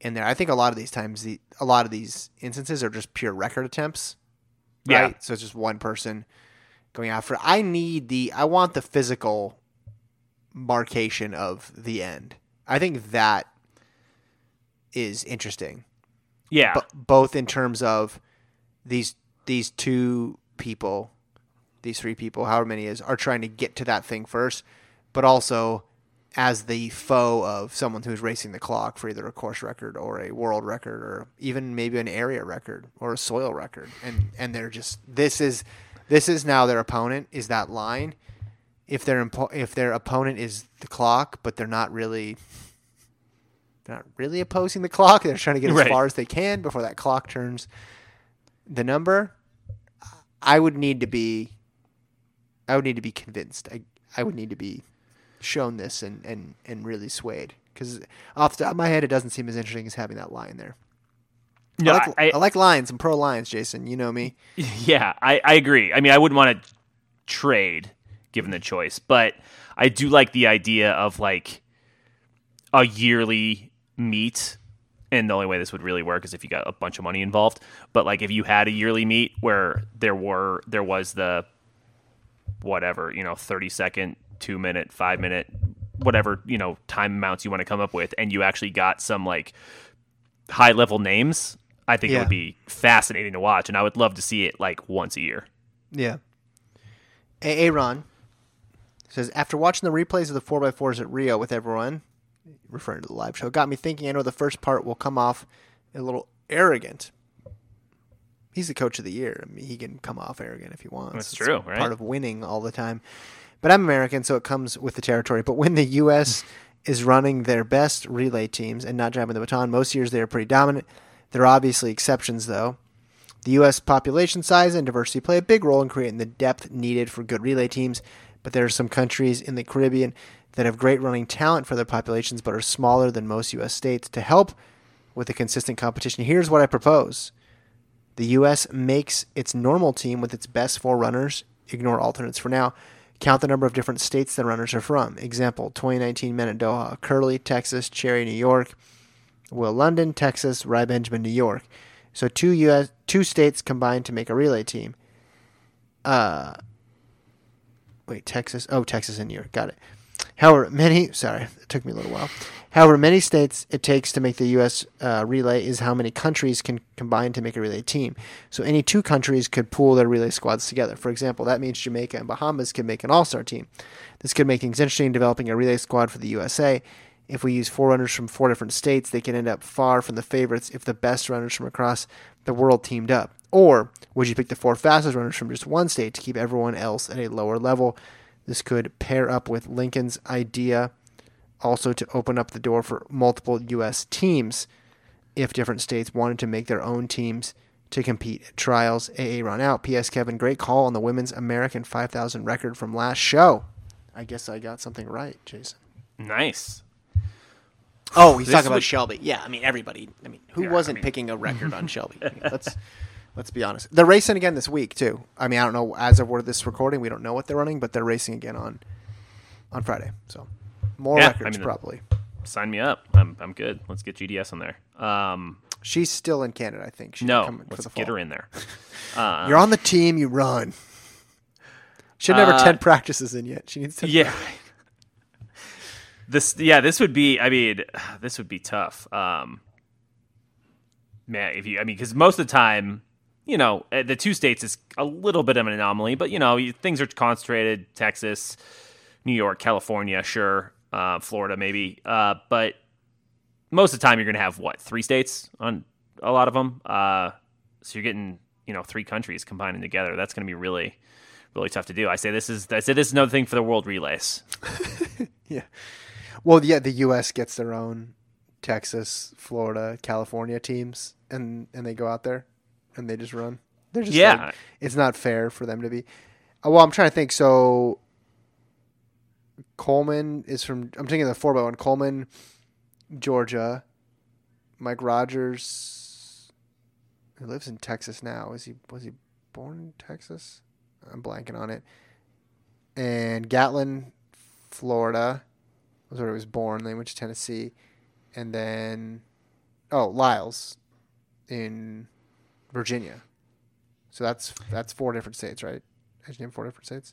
in there. I think a lot of these times, the a lot of these instances are just pure record attempts, Yeah. right? So it's just one person going after. I need the, I want the physical markation of the end. I think that is interesting Yeah. b- both in terms of these these two people, these three people, however many it is, are trying to get to that thing first, but also as the foe of someone who's racing the clock for either a course record or a world record or even maybe an area record or a soil record, and and they're just this is this is now their opponent is that line. If their impo- if their opponent is the clock, but they're not really they're not really opposing the clock. They're trying to get as Right. far as they can before that clock turns the number. I would need to be I would need to be convinced. I I would need to be shown this and and and really swayed because off the top of my head, it doesn't seem as interesting as having that line there. No, I like I- I, like lines. I'm pro lines, Jason. You know me. Yeah, I, I agree. I mean, I wouldn't want to trade given the choice, but I do like the idea of like a yearly meet. And the only way this would really work is if you got a bunch of money involved. But like if you had a yearly meet where there were there was the whatever, you know, 30 second, 2 minute, 5 minute, whatever, you know, time amounts you want to come up with and you actually got some like high level names, I think it would be fascinating to watch and I would love to see it like once a year. Yeah. A- Aaron says after watching the replays of the 4x4s at Rio with everyone, referring to the live show, got me thinking I know the first part will come off a little arrogant. He's the coach of the year. I mean, he can come off arrogant if he wants. That's It's true, right? Part of winning all the time. But I'm American, so it comes with the territory. But when the U.S. is running their best relay teams and not driving the baton, most years they are pretty dominant. There are obviously exceptions, though. The U.S. population size and diversity play a big role in creating the depth needed for good relay teams, but there are some countries in the Caribbean that have great running talent for their populations but are smaller than most U.S. states. To help with the consistent competition, here's what I propose. The U.S. makes its normal team with its best four runners, ignore alternates for now, count the number of different states the runners are from. Example 2019 men at Doha, Kerley, Texas, Cherry, New York, Wil London, Texas, Rai Benjamin, New York. So two US two states combined to make a relay team. Uh wait, Texas. Oh, Texas and New York. Got it. However, many sorry, it took me a little while. However, many states it takes to make the U.S. Uh, relay is how many countries can combine to make a relay team. So any two countries could pool their relay squads together. For example, that means Jamaica and Bahamas could make an all-star team. This could make things interesting developing a relay squad for the USA. If we use four runners from four different states, they can end up far from the favorites if the best runners from across the world teamed up. Or would you pick the four fastest runners from just one state to keep everyone else at a lower level? This could pair up with Lincoln's idea also to open up the door for multiple U.S. teams if different states wanted to make their own teams to compete at trials. AA run out. P.S. Kevin, great call on the women's American 5,000 record from last show. I guess I got something right, Jason. Nice. Oh, he's This talking about would- Shelby. Yeah, I mean everybody. I mean, who Yeah, wasn't mean- picking a record on Shelby? I mean, let's let's be honest. They're racing again this week too. I mean, I don't know as of where this recording, we don't know what they're running, but they're racing again on on Friday. So more Yeah, I records mean, probably. Sign me up. I'm I'm good. Let's get GDS on there. Um, She's still in Canada, I think. She's no, let's the get her in there. Uh, You're on the team. You run. Should never Uh, ten practices in yet. She needs to. yeah. This yeah, this would be. I mean, this would be tough. Um, man, if you, I mean, because most of the time, you know, uh, the two states is a little bit of an anomaly, but you know, you, things are concentrated: Texas, New York, California, sure, uh, Florida, maybe. Uh, but most of the time, you're going to have what three states on a lot of them. Uh, so you're getting you know three countries combining together. That's going to be really, really tough to do. I say this is I say this is another thing for the world relays. Yeah. Well, yeah, the U.S. gets their own Texas, Florida, California teams, and and they go out there and they just run. They're just Yeah. like- it's not fair for them to be. Uh, well, I'm trying to think. So Coleman is from. I'm thinking the four by one. Coleman, Georgia. Mike Rodgers. He lives in Texas now. Is he? Was he born in Texas? I'm blanking on it. And Gatlin, Florida was where he was born. Then he went to Tennessee, and then oh Lyles in Virginia. So that's that's four different states, right? I just named four different states.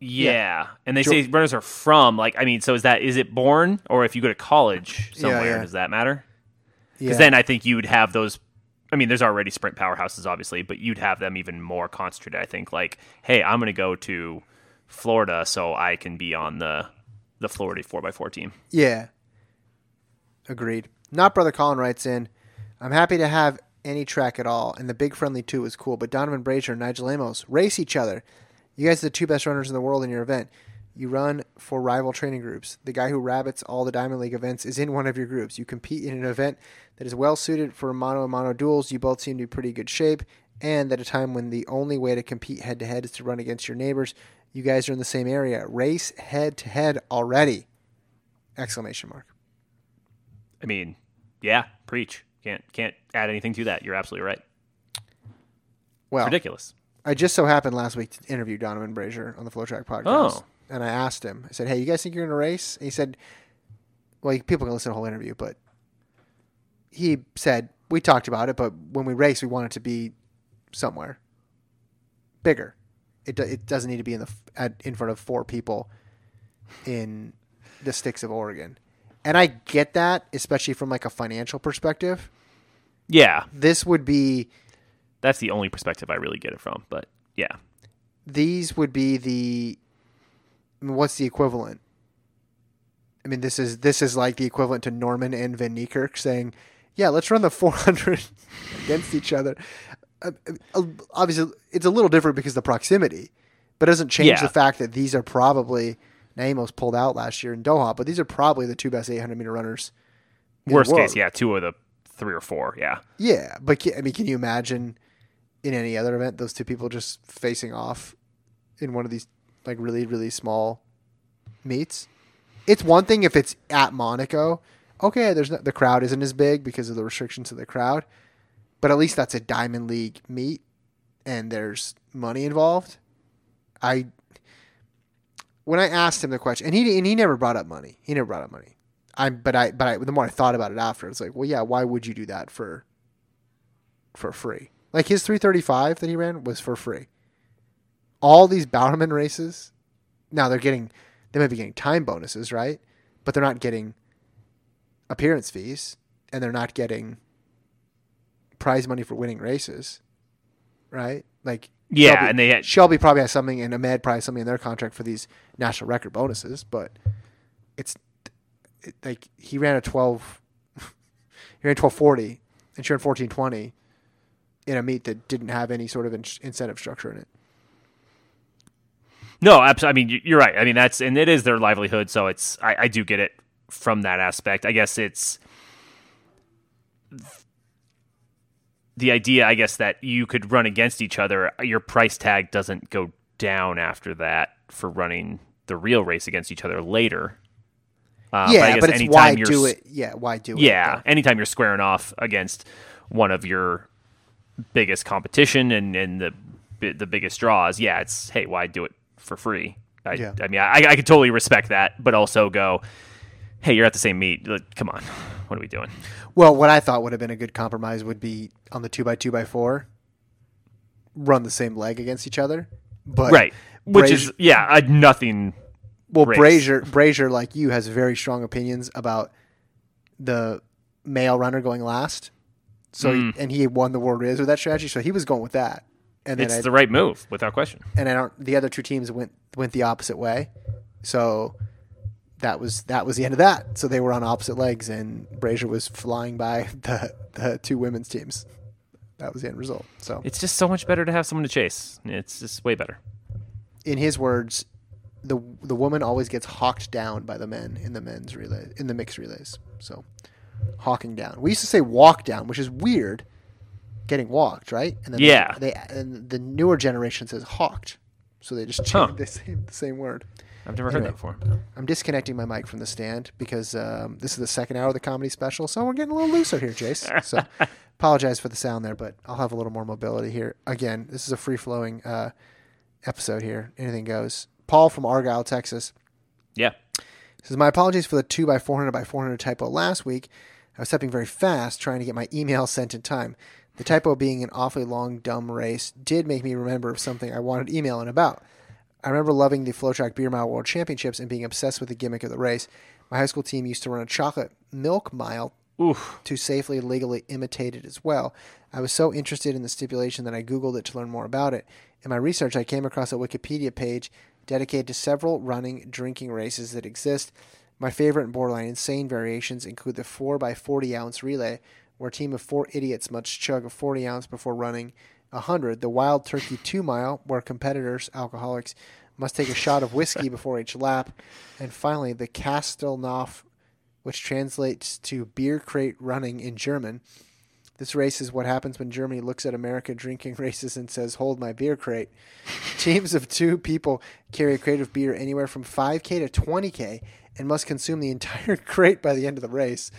Yeah. And they say runners are from like I mean, so is that is it born or if you go to college somewhere, yeah. does that matter? Yeah. Because then I think you would have those I mean, there's already sprint powerhouses obviously, but you'd have them even more concentrated, I think. Like, hey, I'm gonna go to Florida so I can be on the the Florida four x four team. Yeah. Agreed. Not brother Colin writes in. I'm happy to have any track at all, and the big friendly two is cool. But Donavan Brazier and Nijel Amos race each other. You guys are the two best runners in the world in your event. You run for rival training groups. The guy who rabbits all the Diamond League events is in one of your groups. You compete in an event that is well suited for mono and mono duels. You both seem to be pretty good shape, and at a time when the only way to compete head to head is to run against your neighbors. You guys are in the same area. Race head to head already! Exclamation mark. I mean, yeah, preach. Can't can't add anything to that. You're absolutely right. Well, Ridiculous. I just so happened last week to interview Donavan Brazier on the FloTrack podcast. Oh. And I asked him, I said, hey, you guys think you're going to race? And he said, well, people can listen to the whole interview, but he said, we talked about it, but when we race, we want it to be somewhere bigger. It, do- it doesn't need to be in the at, in front of four people in the sticks of Oregon. And I get that, especially from like a financial perspective. Yeah. This would be That's the only perspective I really get it from. But yeah. these would be the I mean, what's the equivalent? I mean, this is this is like the equivalent to Norman and Van Niekerk saying, "Yeah, let's run the 400 against each other." Uh, uh, obviously, it's a little different because of the proximity, but it doesn't change Yeah. the fact that these are probably Naimos pulled out last year in Doha, but these are probably the two best 800 meter runners. Worst case, yeah, two of the three or four. Yeah. Yeah, but ca- I mean, can you imagine in any other event those two people just facing off in one of these like really really small meets? It's one thing if it's at Monaco. Okay, there's the crowd isn't as big because of the restrictions of the crowd, but at least that's a Diamond League meet and there's money involved. I when I asked him the question, and he and he never brought up money. He never brought up money. I but I but I the more I thought about it after, it's like, well, yeah, why would you do that for for free? Like his 335 that he ran was for free. All these Bowerman races, now they're getting they might be getting time bonuses, right? But they're not getting appearance fees and they're not getting prize money for winning races, right? Like Yeah, Shelby- and they had Shelby probably has something, and Ahmed probably has something in their contract for these national record bonuses. But it's it, like he ran a twelve, he ran twelve forty, and she ran fourteen twenty, in a meet that didn't have any sort of in- incentive structure in it. No, absolutely. I mean, you- you're right. I mean, that's and it is their livelihood, so it's I, I do get it from that aspect. I guess it's the idea. I guess that you could run against each other. Your price tag doesn't go down after that for running the real race against each other later. Uh, yeah, I guess but, it's anytime why you're do it? Yeah, why do it? Yeah, though? anytime you're squaring off against one of your biggest competition and, and the the biggest draws, yeah, it's hey, why do it for free? I, Yeah. I mean, I, I could totally respect that, but also go, hey, you're at the same meet. Like, come on, what are we doing? Well, what I thought would have been a good compromise would be on the two by two by four, run the same leg against each other. But right, which Brazier- is yeah, I, nothing. well, race. Brazier, Brazier, like you, has very strong opinions about the male runner going last. So Mm. and he won the world race with that strategy, so he was going with that. And then It's I, the right move, without question. and I don't. The other two teams went went the opposite way, so that was that was the end of that. So they were on opposite legs, and Brazier was flying by the the two women's teams. That was the end result. So It's just so much better to have someone to chase. It's just way better. in his words, the the woman always gets hawked down by the men in the men's relay in the mixed relays. So hawking down. We used to say walk down, which is weird. Getting walked, right? And then Yeah. They, and the newer generation says hawked, so they just Huh. changed the same the same word. I've never heard that before. I'm disconnecting my mic from the stand because um, this is the second hour of the comedy special, so we're getting a little looser here, Jace. So apologize for the sound there, but I'll have a little more mobility here. Again, this is a free flowing uh, episode here. Anything goes. Paul from Argyle, Texas Yeah. Says my apologies for the two by 400 by 400 typo last week. I was typing very fast trying to get my email sent in time. The typo being an awfully long, dumb race did make me remember of something I wanted emailing about. I remember loving the FloTrack Beer Mile World Championships and being obsessed with the gimmick of the race. My high school team used to run a chocolate milk mile Oof. to safely and legally imitate it as well. I was so interested in the stipulation that I Googled it to learn more about it. In my research, I came across a Wikipedia page dedicated to several running drinking races that exist. My favorite and borderline insane variations include the 4 by 40 ounce relay, where a team of four idiots must chug a 40 ounce before running 100, the Wild Turkey 2 mile, where competitors, alcoholics, must take a shot of whiskey before each lap, and finally the Kastenlauf which translates to beer crate running in German. This race is what happens when Germany looks at America drinking races and says, Hold my beer crate. Teams of two people carry a crate of beer anywhere from 5K to 20K and must consume the entire crate by the end of the race.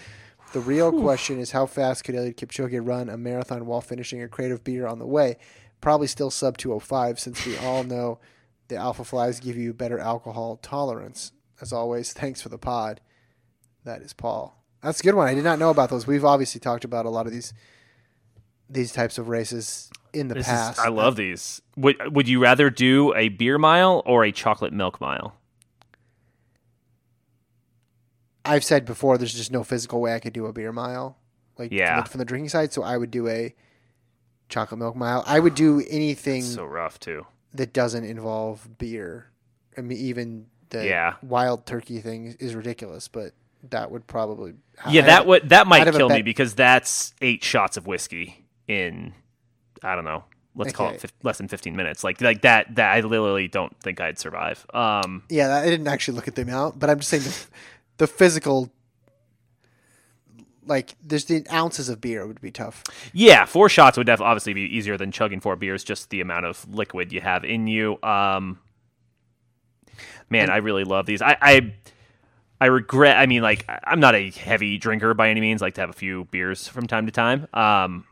The real question is how fast could Eliud Kipchoge run a marathon while finishing a crate of beer on the way? Probably still sub 205 since we all know the Alpha Flies give you better alcohol tolerance. As always, thanks for the pod. That is Paul. That's a good one. I did not know about those. We've obviously talked about a lot of these these types of races in the This past. is, I love these. Would Would you rather do a beer mile or a chocolate milk mile? I've said before, there's just no physical way I could do a beer mile, like Yeah. from, the, drinking side. So I would do a chocolate milk mile. I would do anything So rough too. that doesn't involve beer. I mean, even the Yeah. wild turkey thing is ridiculous, but that would probably Yeah, I that would that might I'd have a kill me because that's eight shots of whiskey in I don't know. Let's call it fif- less than fifteen minutes. Like like that. That I literally don't think I'd survive. Um, Yeah, I didn't actually look at the amount, but I'm just saying the, the physical, like, there's the ounces of beer would be tough. yeah, four shots would def- obviously be easier than chugging four beers. Just the amount of liquid you have in you. Um, man, I really love these. I, I I regret. I mean, like I- I'm not a heavy drinker by any means. Like to have a few beers from time to time. Um,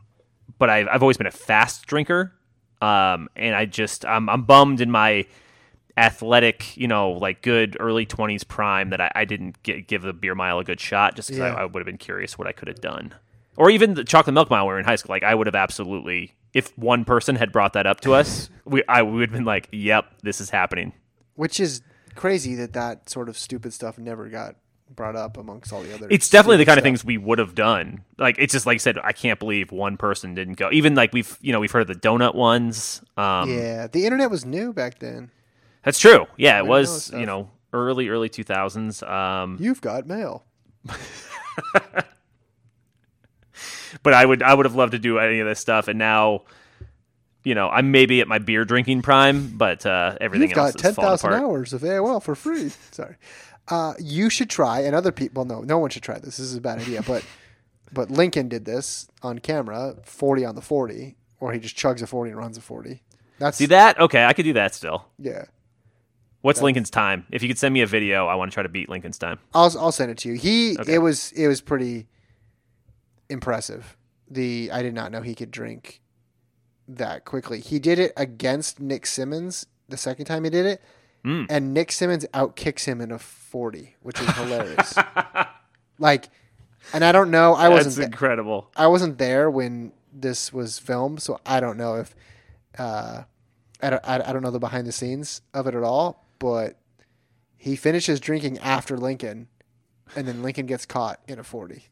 but I've I've always been a fast drinker. Um, and I just I'm I'm bummed in my athletic, you know, like good early 20s prime that I, I didn't get, give the beer mile a good shot just because Yeah. I, I would have been curious what I could have done. Or even the chocolate milk mile when we were in high school. Like I would have absolutely, if one person had brought that up to us, we I would have been like, "Yep, this is happening." Which is crazy that that sort of stupid stuff never got brought up amongst all the other. It's definitely the kind of things we would have done. Like it's just like I said, I can't believe one person didn't go. Even like we've you know we've heard of the donut ones. Um, Yeah, the internet was new back then. that's true. Yeah, it didn't know was you know early early two thousands. Um, You've got mail. but I would I would have loved to do any of this stuff, and now, you know, I'm maybe at my beer drinking prime, but uh, everything You've else got is ten thousand hours of AOL for free. Sorry. Uh, you should try, and other people. No, no one should try this. This is a bad idea. But but Lincoln did this on camera, forty on the forty, or he just chugs a forty and runs a forty. That's See that? Okay, I could do that still. yeah. What's Lincoln's time? If you could send me a video, I want to try to beat Lincoln's time. I'll I'll send it to you. He Okay. it was it was pretty impressive. The I did not know he could drink that quickly. He did it against Nick Symmonds the second time he did it, Mm. and Nick Symmonds outkicks him in a forty, which is hilarious. like, and I don't know. I That's wasn't. th- incredible. I wasn't there when this was filmed, so I don't know if uh, I don't I, I don't know the behind the scenes of it at all. But he finishes drinking after Lincoln, and then Lincoln gets caught in a forty,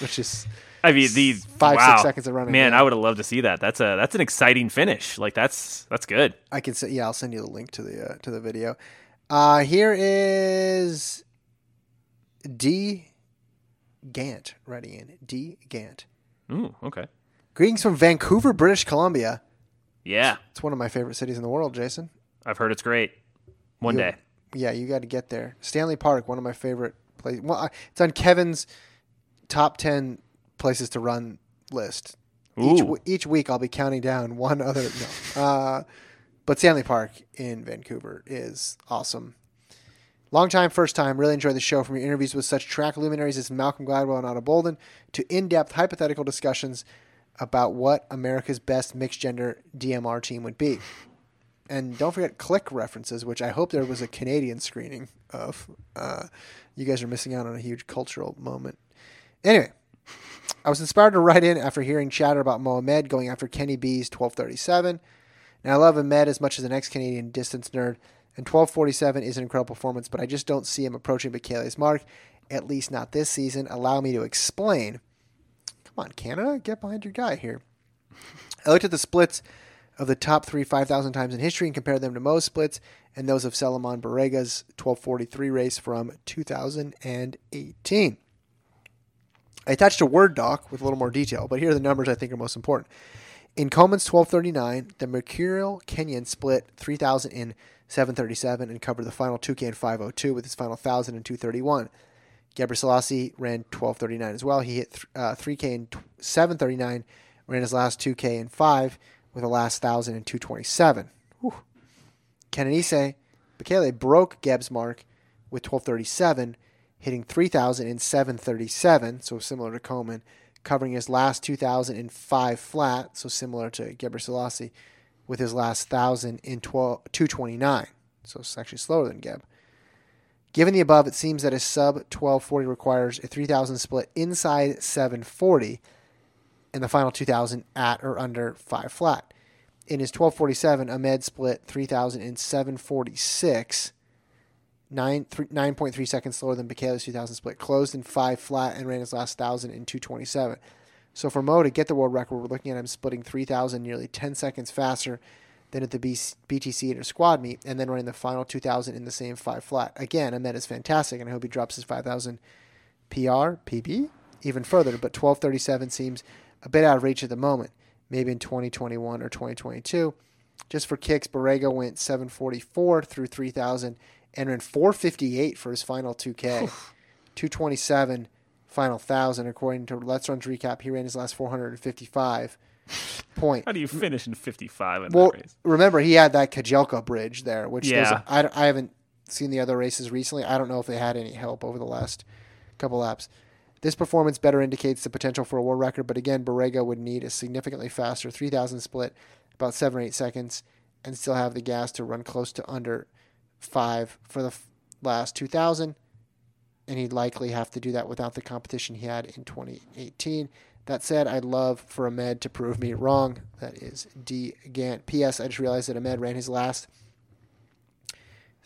which is I mean, the Five, six seconds of running, Man. I would have loved to see that. That's a that's an exciting finish. Like that's that's good. I can say yeah. I'll send you the link to the uh, to the video. Uh, here is D Gant writing in D Gant. Ooh, okay. Greetings from Vancouver, British Columbia. Yeah, It's one of my favorite cities in the world, Jason. I've heard it's great. One You- day. Yeah, you got to get there. Stanley Park, one of my favorite places. Well, I- it's on Kevin's top ten places to run list. Each, Ooh. each week, I'll be counting down one other. No, uh, but Stanley Park in Vancouver is awesome. Long time, first time. Really enjoy the show. From your interviews with such track luminaries as Malcolm Gladwell and Ato Boldon to in-depth hypothetical discussions about what America's best mixed gender DMR team would be. And don't forget click references, which I hope there was a Canadian screening of. Uh, you guys are missing out on a huge cultural moment. Anyway, I was inspired to write in after hearing chatter about Mohamed going after Kenny B's 1237. Now, I love Ahmed as much as the next Canadian distance nerd, and 1247 is an incredible performance, but I just don't see him approaching Bekele's mark, at least not this season. Allow me to explain. Come on, Canada, get behind your guy here. I looked at the splits of the top three 5,000 times in history and compared them to Mo's splits and those of Selemon Barega's 1243 race from 2018. I attached a Word doc with a little more detail, but here are the numbers I think are most important. In Komen's 1239, the Mercurial Kenyan split 3,000 in 737 and covered the final 2K in 502 with his final 1,000 in 231. Gebrselassie ran 1239 as well. He hit th- uh, 3K in t- 739, ran his last 2K in 5 with a last 1,000 in 227. Whew. Kenenisa Bekele broke Geb's mark with 1237, hitting 3,000 in 737, so similar to Komen, covering his last 2,000 in 5 flat, so similar to Gebrselassie, with his last 1,000 in 12, 229, so it's actually slower than Geb. Given the above, it seems that a sub 1240 requires a 3000 split inside 740 and the final 2000 at or under 5 flat. In his 1247, Ahmed split 3000 in 746, 9, th- 9.3 seconds slower than Bekele's 2000 split, closed in 5 flat and ran his last 1000 in 227. So for Mo to get the world record, we're looking at him splitting 3000 nearly 10 seconds faster than at the BTC inter squad meet, and then running the final 2000 in the same 5 flat. Again, Ahmed is fantastic, and I hope he drops his 5000 PR, PB, even further, but 1237 seems a bit out of reach at the moment. Maybe in 2021 or 2022. Just for kicks, Barega went 744 through 3000 and ran 458 for his final 2K. 227 final 1000. According to LetsRun's recap, he ran his last 455 point. How do you finish in 55 in Well, that race? remember he had that Kajelka bridge there, which Yeah. I, I haven't seen the other races recently. I don't know if they had any help over the last couple laps. This performance better indicates the potential for a world record, but again, Barega would need a significantly faster 3,000 split, about seven or eight seconds, and still have the gas to run close to under five for the last 2,000. And he'd likely have to do that without the competition he had in 2018. That said, I'd love for Ahmed to prove me wrong. That is D. Gant. P.S. I just realized that Ahmed ran his last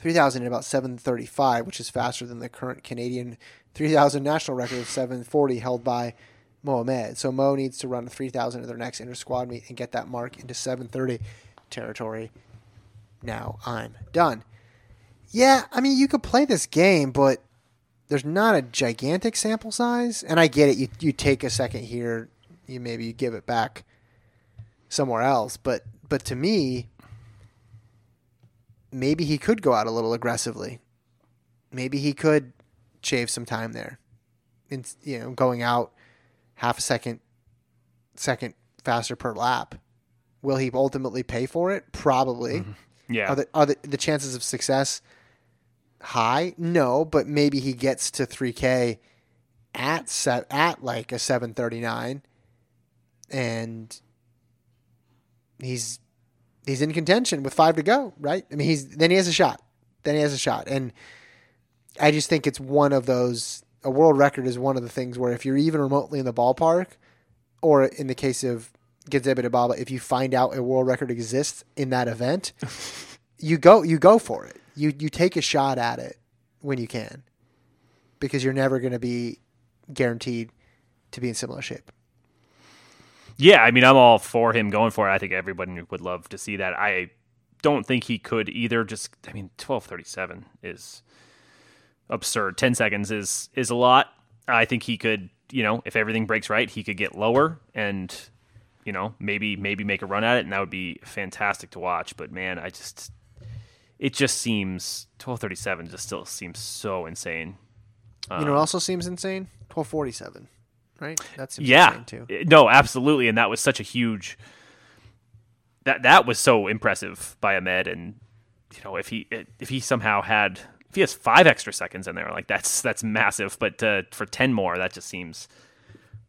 3,000 in about 735, which is faster than the current Canadian 3,000 national record of 740 held by Mohamed. So Mo needs to run 3,000 in their next inter squad meet and get that mark into 730 territory. Now I'm done. Yeah, I mean, you could play this game, but there's not a gigantic sample size, and I get it. You you take a second here, you maybe you give it back somewhere else, but but to me, maybe he could go out a little aggressively. Maybe he could shave some time there, and you know, going out half a second, second faster per lap. Will he ultimately pay for it? Probably. Mm-hmm. Yeah. Are the are the, the chances of success high? No, but maybe he gets to 3K at set at like a 739 and he's he's in contention with 5 to go, right? I mean, he's then he has a shot. Then he has a shot. And I just think it's one of those a world record is one of the things where if you're even remotely in the ballpark or in the case of Genzebe Dibaba, if you find out a world record exists in that event, you go you go for it. You you take a shot at it when you can, because you're never going to be guaranteed to be in similar shape. Yeah, I mean, I'm all for him going for it. I think everybody would love to see that. I don't think he could either. Just, I mean, 12:37 is absurd. 10 seconds is is a lot. I think he could, you know, if everything breaks right, he could get lower and, you know, maybe maybe make a run at it, and that would be fantastic to watch. But man, I just, it just seems 12:37 just still seems so insane. you know, what also seems insane. Twelve forty seven, right? That's yeah insane too. Eh, no absolutely and that was such a huge that that was so impressive by ahmed and you know if he if he somehow had if he has five extra seconds in there like that's that's massive but uh, for 10 more that just seems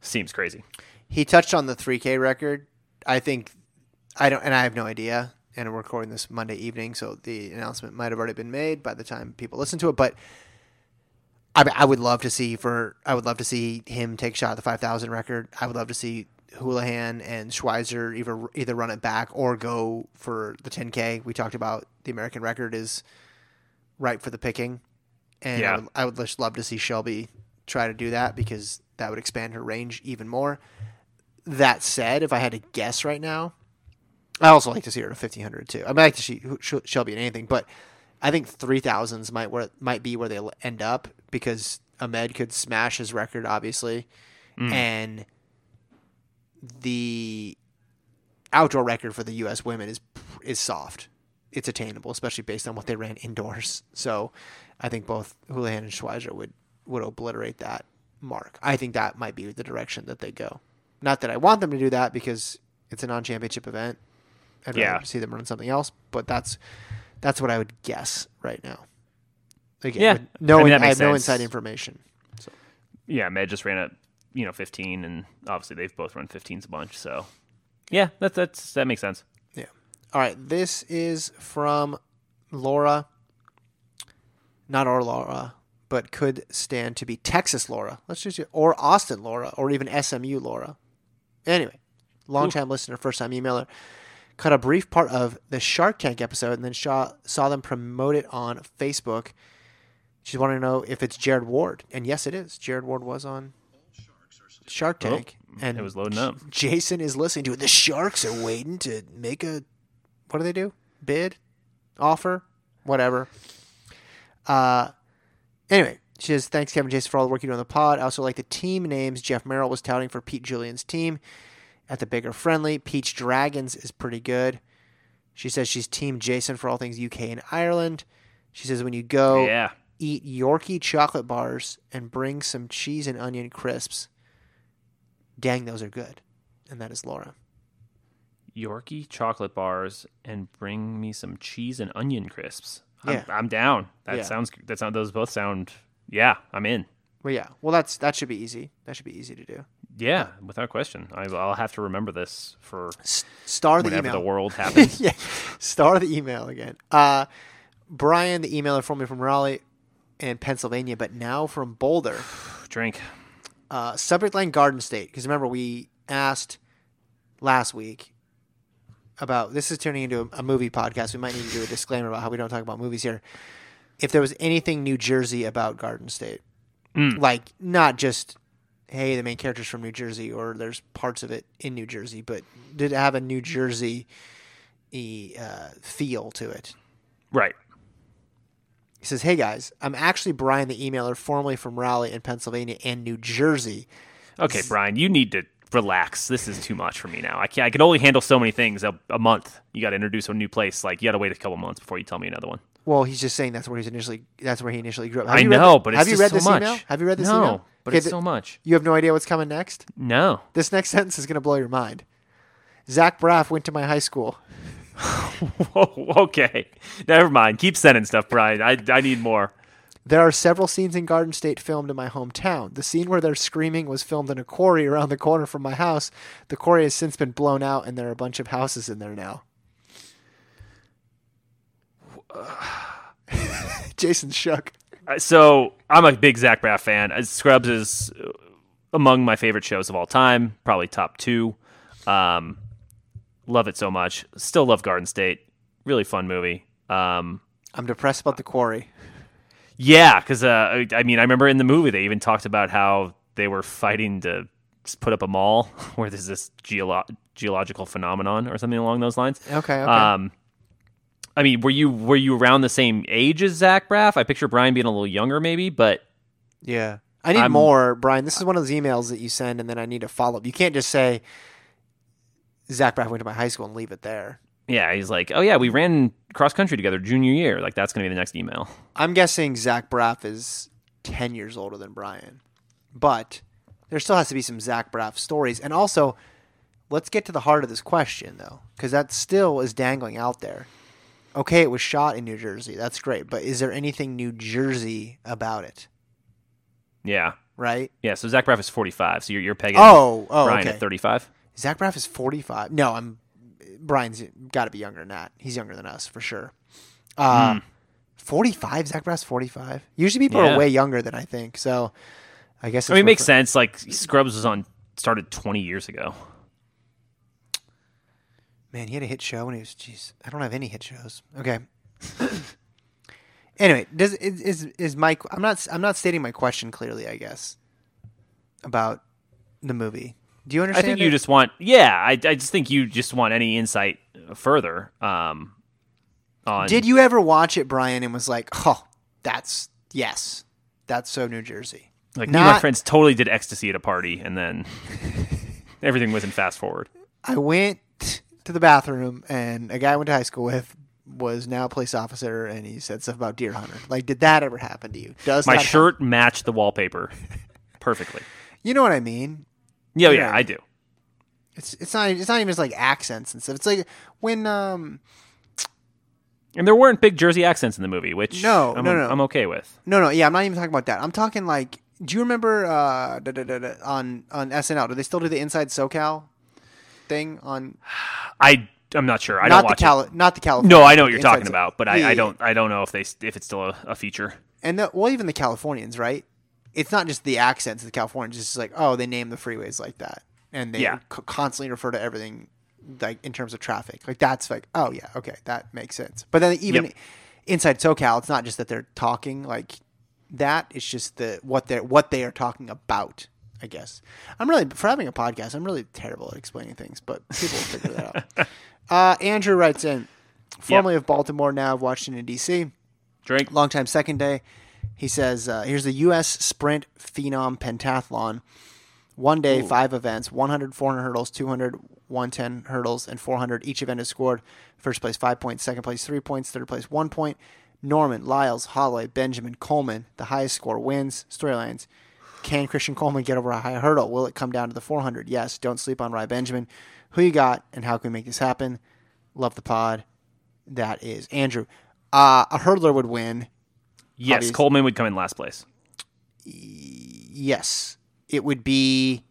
seems crazy He touched on the 3K record. I think I don't, and I have no idea. And we're recording this Monday evening, so the announcement might have already been made by the time people listen to it. But I, I would love to see for I would love to see him take a shot at the 5,000 record. I would love to see Houlihan and Schweizer either either run it back or go for the 10K. We talked about the American record is ripe for the picking, and Yeah. I, would, I would just love to see Shelby try to do that because that would expand her range even more. That said, if I had to guess right now, I also like to see her at fifteen hundred too. I mean, I like to see Shelby in anything, but I think three thousands might where might be where they end up because Ahmed could smash his record, obviously, mm. and the outdoor record for the U.S. women is is soft. It's attainable, especially based on what they ran indoors. So, I think both Houlihan and Schweizer would would obliterate that mark. I think that might be the direction that they go. Not that I want them to do that because it's a non-championship event. I'd Yeah. rather see them run something else, but that's that's what I would guess right now. Again, Yeah. no, I mean, I have no inside information. yeah ahmed just ran at you know 15 and obviously they've both run 15s a bunch so yeah that, that's that makes sense Yeah. All right. This is from Laura. Not our Laura, but could stand to be Texas Laura. Let's just or Austin Laura, or even SMU Laura. Anyway, long time listener, first time emailer. Cut a brief part of the Shark Tank episode and then saw, saw them promote it on Facebook. She's wanting to know if it's Jared Ward, and yes, it is. Jared Ward was on Shark Tank, and it was loading up. Jason is listening to it. The Sharks are waiting to make a what do they do? Bid, offer, whatever. Uh, anyway, she says thanks Kevin Jason for all the work you do on the pod. I also like the team names Jeff Merrill was touting for Pete Julian's team at the bigger friendly. Peach Dragons is pretty good. She says she's team Jason for all things UK and Ireland. She says when you go yeah eat Yorkie chocolate bars and bring some cheese and onion crisps. Dang, those are good. And that is Laura. yorkie chocolate bars and bring me some cheese and onion crisps i'm, Yeah. I'm down that Yeah. sounds that sound those both sound yeah i'm in Well, yeah. Well, that's that should be easy. That should be easy to do. Yeah without question I, i'll have to remember this for Star the whenever email. the world happens yeah. Star the email again. Uh, Brian, the emailer for me from Raleigh and Pennsylvania, but now from Boulder. drink Uh, subject line Garden State. Because remember, we asked last week about this is turning into a, a movie podcast. We might need to do a disclaimer about how we don't talk about movies here. If there was anything New Jersey about Garden State, like not just hey the main character's from New Jersey or there's parts of it in New Jersey, but did it have a New Jersey uh, feel to it? right He says, "Hey guys, I'm actually Brian the emailer, formerly from Raleigh in Pennsylvania and New Jersey. Okay, Brian, you need to relax. This is too much for me now. I can I can only handle so many things a, a month. You got to introduce a new place. Like you got to wait a couple months before you tell me another one. Well, he's just saying that's where he's initially that's where he initially grew up. I you read know, the- but it's have you read so this much. email? Have you read this no, email? But it's th- so much. You have no idea what's coming next. No. This next sentence is going to blow your mind. Zach Braff went to my high school. Whoa, okay. Never mind. Keep sending stuff, Brian. I I need more. There are several scenes in Garden State filmed in my hometown. The scene where they're screaming was filmed in a quarry around the corner from my house. The quarry has since been blown out, and there are a bunch of houses in there now. Jason shook. Uh, So I'm a big Zach Braff fan. Uh, Scrubs is uh, among my favorite shows of all time, probably top two. Um, love it so much. Still love Garden State. Really fun movie. Um, I'm depressed about the quarry. yeah, because uh, I I mean, I remember in the movie they even talked about how they were fighting to put up a mall where there's this geolo- geological phenomenon or something along those lines. Okay, okay. Um, I mean, were you were you around the same age as Zach Braff? I picture Brian being a little younger, maybe, but Yeah. I need I'm- more, Brian. This is one of those emails that you send, and then I need a follow up. You can't just say Zach Braff went to my high school and leave it there. Yeah, he's like, oh yeah, we ran cross country together junior year. Like that's gonna be the next email. I'm guessing Zach Braff is 10 years older than Brian. But there still has to be some Zach Braff stories. And also, let's get to the heart of this question, though, because that still is dangling out there. Okay, it was shot in New Jersey. That's great. But is there anything New Jersey about it? Yeah, Right? yeah. So Zach Braff is forty five. So you're you're pegging Oh, oh, Brian okay. at thirty five. Zach Braff is 45. No, I'm. Brian's got to be younger than that. He's younger than us for sure. Uh, 45. Zach Braff's 45. Usually people. Yeah. are way younger than I think. So I guess. I mean, it makes refer- sense. Like Scrubs was on started twenty years ago. Man, he had a hit show when he was. Jeez, I don't have any hit shows. Okay. anyway, does is, is my I'm not I'm not stating my question clearly. I guess about the movie. Do you understand? I think you just want, yeah. I, I just think you just want any insight further. Um, on Did you ever watch it, Brian, and was like, oh, that's yes, that's so New Jersey. like me and my friends totally did ecstasy at a party, and then everything was in fast forward. I went to the bathroom, and a guy I went to high school with was now a police officer, and he said stuff about deer hunter. Like, did that ever happen to you? Does My shirt matched the wallpaper perfectly. You know what I mean? Yeah, Yeah. yeah, I do. It's it's not it's not even just like accents and stuff. It's like when um And there weren't big Jersey accents in the movie, which No, I'm, no, no. I'm okay with. no no yeah I'm not even talking about that. I'm talking like do you remember uh da, da, da, on on SNL? Do they still do the Inside SoCal thing on I I'm not sure. I not don't the watch Cali- it. not the California? No, I know what you're Inside talking about, but I, Yeah, I don't I don't know if they if it's still a, a feature. and the, well even the Californians right? It's not just the accents of the Californians. It's just like oh they name the freeways like that, and they Yeah. co- constantly refer to everything like in terms of traffic. Like that's like oh yeah okay that makes sense. But then even Yep. inside SoCal, it's not just that they're talking like that. It's just the what they're what they are talking about. I guess I'm really for having a podcast. I'm really terrible at explaining things, but people will figure that out. Uh, Andrew writes in, formerly of Baltimore, now of Washington D.C. Drink. Longtime second day. He says, uh, here's the U.S. Sprint Phenom Pentathlon. One day, five events 100, 400 hurdles, 200, 110 hurdles, and 400. Each event is scored. First place, five points. Second place, three points. Third place, one point. Norman, Lyles, Holloway, Benjamin, Coleman. The highest score wins. Storylines. Can Christian Coleman get over a high hurdle? Will it come down to the 400? Yes. Don't sleep on Rai Benjamin. Who you got, and how can we make this happen? Love the pod. That is Andrew. Uh, a hurdler would win. Yes, Obvious. Coleman would come in last place. Yes, it would be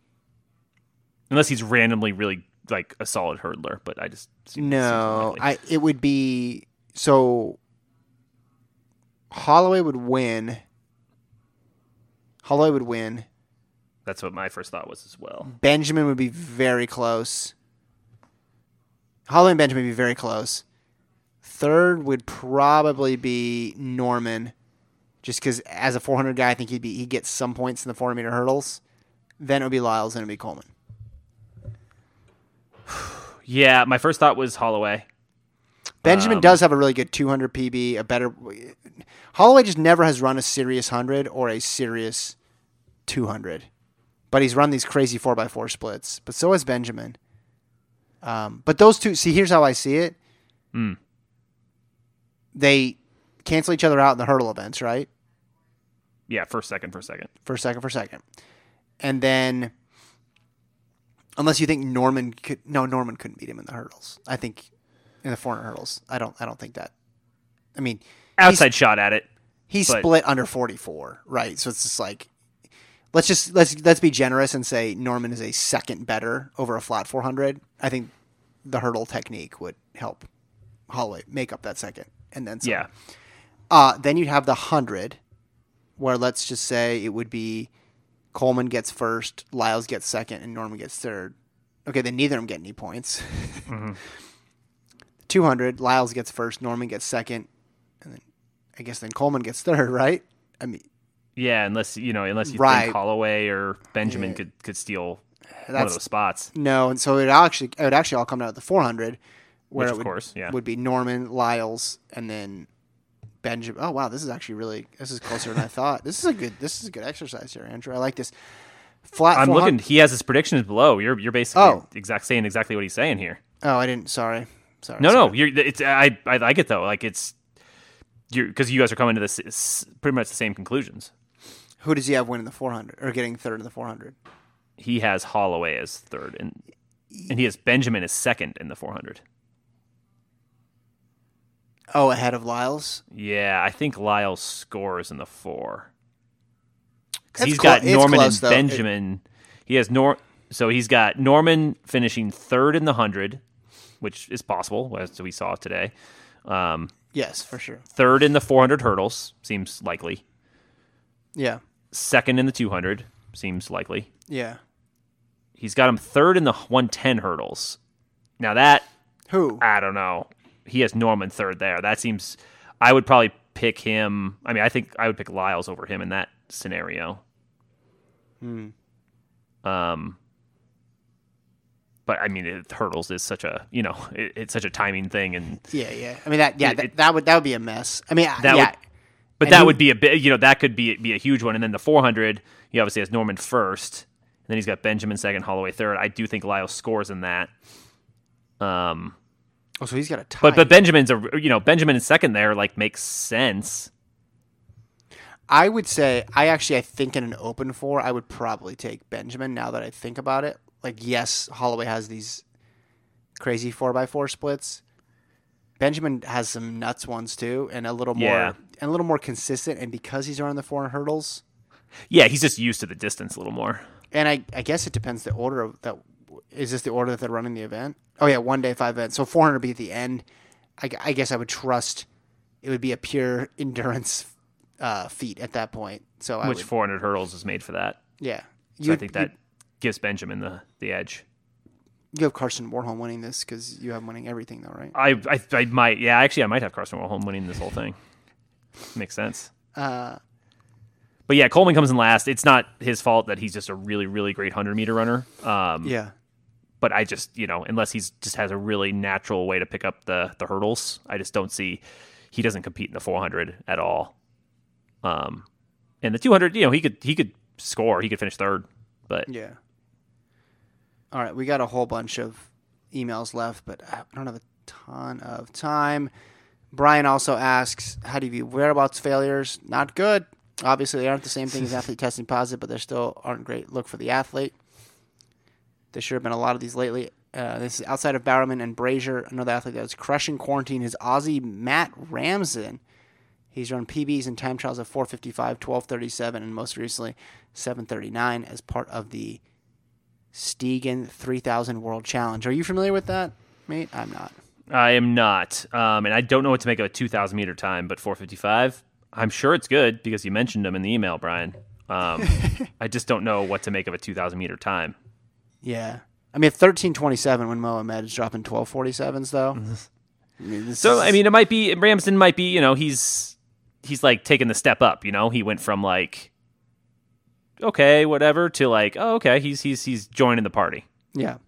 Unless he's randomly really like a solid hurdler, but I just no. I it would be so. Holloway would win. Holloway would win. That's what my first thought was as well. Benjamin would be very close. Holloway and Benjamin would be very close. Third would probably be Norman, just because as a 400 guy, I think he'd be he gets some points in the 400 meter hurdles. Then it would be Lyles, then it would be Coleman. Yeah, my first thought was Holloway. Benjamin Um, does have a really good 200 PB, a better. Holloway just never has run a serious 100 or a serious 200. But he's run these crazy 4x4 splits. But so has Benjamin. Um, but those two, see, here's how I see it. Hmm. They cancel each other out in the hurdle events, right? Yeah, first second, first second. First, second, for second. And then, unless you think Norman could, no, Norman couldn't beat him in the hurdles. I think in the 400 hurdles. I don't, I don't think that. I mean, Outside shot at it. he But- split under 44, right? So it's just like let's just let's let's be generous and say Norman is a second better over a flat 400. I think the hurdle technique would help Holloway make up that second and then some. Yeah. Uh, then you'd have the 100 where let's just say it would be Coleman gets first, Lyles gets second and Norman gets third. Okay, then neither of them get any points. Mm-hmm. 200, Lyles gets first, Norman gets second, and then I guess then Coleman gets third, right? I mean, Yeah, unless you know, unless you Right. think Holloway or Benjamin could could steal one of those spots. no, and so it actually it would actually all come down to the 400, where Which, it of course, yeah. would be Norman, Lyles, and then Benjamin. Oh wow, this is actually really this is closer than I thought. This is a good this is a good exercise here, Andrew. I like this. Flat. I'm looking. He has his predictions below. You're you're basically Oh. exact saying exactly what he's saying here. Oh, I didn't. Sorry, sorry. No, sorry. no, you're. It's I I like it though. Like it's you because you guys are coming to this pretty much the same conclusions. Who does he have winning the 400 or getting third in the 400? He has Holloway as third, and and he has Benjamin as second in the 400. Oh, ahead of Lyles. Yeah, I think Lyles scores in the four. Because he's clo- got Norman close, and though. It- Benjamin. He has Nor. So he's got Norman finishing third in the hundred, which is possible as we saw today. Um, Yes, for sure. third in the 400 hurdles seems likely. Yeah, Second in the 200 seems likely. yeah. He's got him third in the 110 hurdles. Now that Who? I don't know. He has Norman third there. That seems. I would probably pick him. I mean, I think I would pick Lyles over him in that scenario. Hmm. Um. But I mean, it, hurdles is such a you know it, it's such a timing thing, and Yeah, yeah. I mean that. Yeah, It- that, that would that would be a mess. I mean, That yeah. would- but And that who- would be a bit you know that could be be a huge one. And then the 400, he obviously has Norman first, and then he's got Benjamin second, Holloway third. I do think Lyle scores in that. Um. oh, so he's got a tie. But but Benjamin's a you know Benjamin in second there like makes sense. I would say I actually I think in an open four I would probably take Benjamin now that I think about it. Like yes, Holloway has these crazy four by four splits. Benjamin has some nuts ones too, and a little more Yeah. and a little more consistent. And because he's around the four hurdles, Yeah, he's just used to the distance a little more. and I, I guess it depends the order of that. Is this the order that they're running the event? Oh yeah, one day five events. So 400 be at the end. I, I guess I would trust it would be a pure endurance uh, feat at that point. So I which 400 hurdles is made for that. yeah, So I think that gives Benjamin the the edge. You have Karsten Warholm winning this because you have him winning everything, though, right? I, I I might yeah actually I might have Karsten Warholm winning this whole thing. Makes sense. Uh, But yeah, Coleman comes in last. It's not his fault that he's just a really really great hundred meter runner. Um, yeah, But I just you know unless he's just has a really natural way to pick up the the hurdles, I just don't see he doesn't compete in the 400 at all. Um, and the 200, you know, he could he could score, he could finish third, but yeah. All right, we got a whole bunch of emails left, but I don't have a ton of time. Brian also asks, "How do you view whereabouts failures? Not good. Obviously, they aren't the same thing as athlete testing positive, but they still aren't great. Look for the athlete. There sure have been a lot of these lately. Uh, this is outside of Bowerman and Brazier. Another athlete that was crushing quarantine is Aussie Matt Ramsden. He's run PBs and time trials of 455, 1237, and most recently 739 as part of the Stegen 3000 World Challenge. Are you familiar with that, mate? I'm not. I am not, um, and I don't know what to make of a 2,000 meter time, but 455. I'm sure it's good because you mentioned them in the email, Brian. Um, I just don't know what to make of a 2,000 meter time. Yeah. I mean, 1327 when Mo Ahmed is dropping 1247s, though. I mean, So is- I mean, it might be Ramsden might be you know he's he's like taking the step up. You know, he went from like okay whatever to like oh okay he's he's he's joining the party. yeah.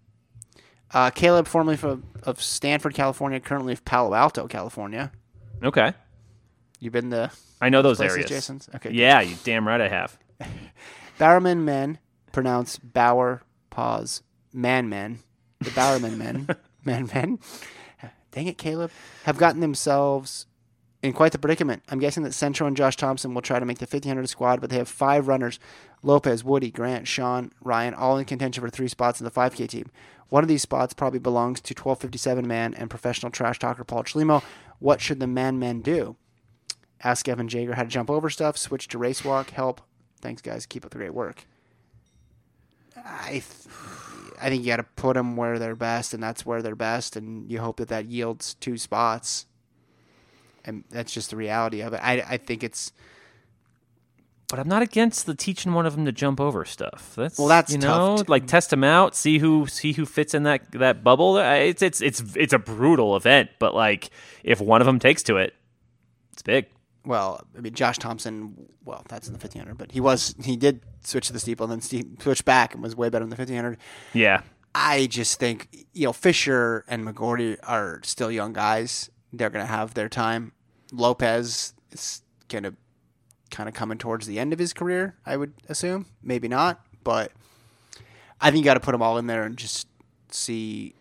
Uh, Caleb, formerly from, of Stanford, California, currently of Palo Alto, California. Okay. You've been the. I know those places, areas. Jason's? Okay. Yeah, you damn right I have. Bowerman men, pronounce Bower, pause, man men, the Bowerman men, man men, dang it, Caleb, have gotten themselves in quite the predicament. I'm guessing that Centro and Josh Thompson will try to make the 1500 squad, but they have five runners Lopez, Woody, Grant, Sean, Ryan, all in contention for three spots in the 5K team. One of these spots probably belongs to 1257 man and professional trash talker Paul Chelimo. What should the man men do? Ask Evan Jager how to jump over stuff, switch to race walk, help. Thanks, guys. Keep up the great work. I, th- I think you got to put them where they're best, and that's where they're best, and you hope that that yields two spots. And that's just the reality of it. I, I think it's But I'm not against the teaching one of them to jump over stuff. That's Well, that's you know, like test them out, see who see who fits in that that bubble. It's it's it's it's a brutal event, but like if one of them takes to it, it's big. well, I mean, Josh Thompson. Well, that's in the 1500, but he was he did switch to the steeple, and then switched back and was way better in the 1500. Yeah, I just think you know Fisher and McGorty are still young guys. They're going to have their time. Lopez is going to kind of coming towards the end of his career. I would assume, maybe not, but I think you got to put them all in there and just see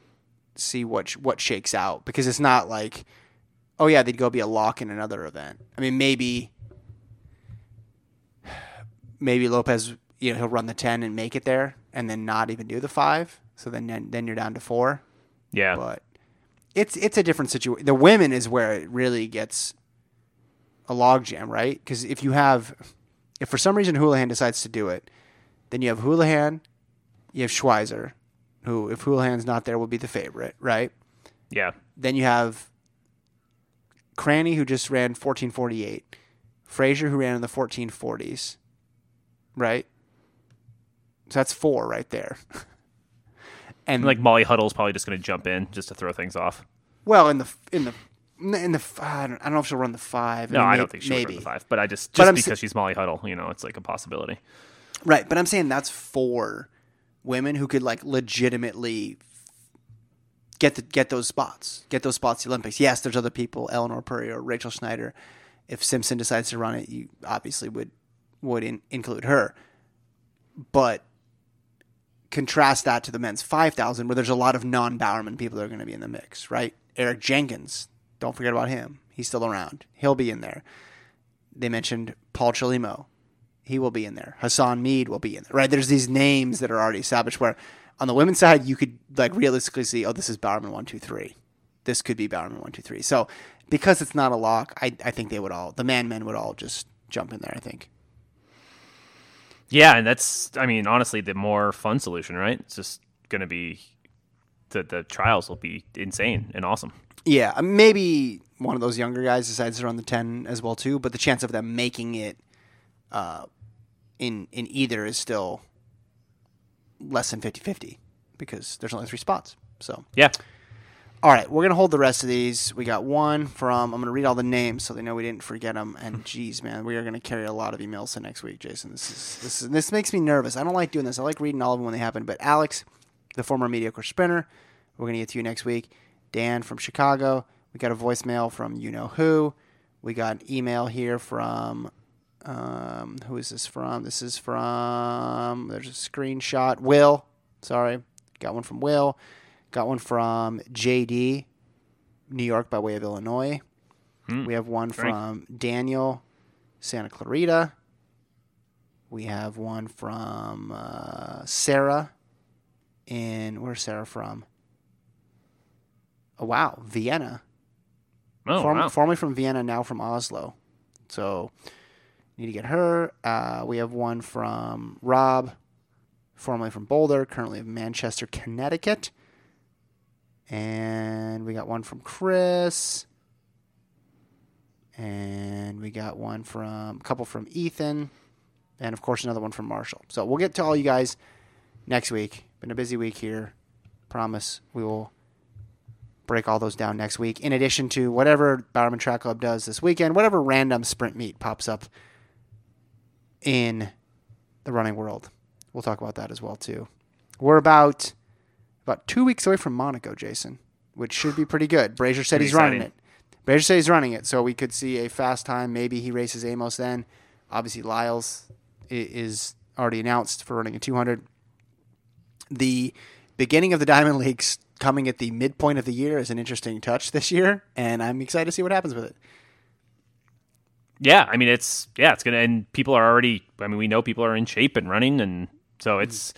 see what sh- what shakes out because it's not like oh yeah they'd go be a lock in another event. I mean maybe maybe Lopez, you know, he'll run the ten and make it there, and then not even do the five. So then, then you're down to four. yeah. But it's it's a different situation. The women is where it really gets a logjam, right? Because if you have, if for some reason Houlihan decides to do it, then you have Houlihan, you have Schweizer, who if Houlihan's not there will be the favorite, right? yeah. Then you have Cranny, who just ran 1448. Fraser, who ran in the 1440s. Right? So that's four right there. and Like Molly Huddle's probably just going to jump in just to throw things off. well, in the in the in the I don't, I don't know if she'll run the five. No, mean, I don't think she'll maybe run the five, but I just just because sa- she's Molly Huddle, you know, it's like a possibility. Right, but I'm saying that's four women who could like legitimately get the, get those spots, get those spots the Olympics. Yes, there's other people, Elinor Purrier or Rachel Schneider. If Simpson decides to run it, you obviously would would in, include her. But contrast that to the men's 5,000, where there's a lot of non-Bowerman people that are going to be in the mix, right? Eric Jenkins, don't forget about him. He's still around. He'll be in there. They mentioned Paul Chelimo he will be in there. Hassan Mead will be in there. Right? There's these names that are already established where on the women's side you could like realistically see, oh, this is Bowerman one, two, three. This could be Bowerman one, two, three. So because it's not a lock, I, I think they would all the man men would all just jump in there, I think. Yeah, and that's I mean, honestly, the more fun solution, right? It's just going to be the the trials will be insane and awesome. Yeah, uh, maybe one of those younger guys decides to run the ten as well too, but the chance of them making it uh, in in either is still less than 50-50 because there's only three spots. So Yeah. All right, we're gonna hold the rest of these. We got one from. I'm gonna read all the names so they know we didn't forget them. And geez, man, we are gonna carry a lot of emails to next week, Jason. This is this is this makes me nervous. I don't like doing this. I like reading all of them when they happen. But Alex, the former mediocre sprinter, we're gonna get to you next week. Dan from Chicago. We got a voicemail from you know who. We got an email here from. Um, who is this from? This is from. There's a screenshot. Will. Sorry, got one from Will. Got one from JD, New York by way of Illinois. We have one from Daniel, Santa Clarita. We have one from uh, Sarah in where's Sarah from? Oh wow, Vienna. Oh, Form- wow. Formerly from Vienna, now from Oslo. So need to get her. Uh, we have one from Rob, formerly from Boulder, currently of Manchester, Connecticut. And we got one from Chris. And we got one from a couple from Ethan. And of course another one from Marshall. So we'll get to all you guys next week. Been a busy week here. Promise we will break all those down next week. In addition to whatever Bowerman Track Club does this weekend, whatever random sprint meet pops up in the running world. We'll talk about that as well too. We're about about two weeks away from Monaco, Jason, which should be pretty good. Brazier said Pretty he's running it. Brazier said he's running it, so we could see a fast time. Maybe he races Amos then. Obviously, Lyles is already announced for running a 200. The beginning of the Diamond Leagues coming at the midpoint of the year is an interesting touch this year, and I'm excited to see what happens with it. Yeah, I mean it's yeah, it's gonna and people are already. I mean, we know people are in shape and running, and so mm-hmm. it's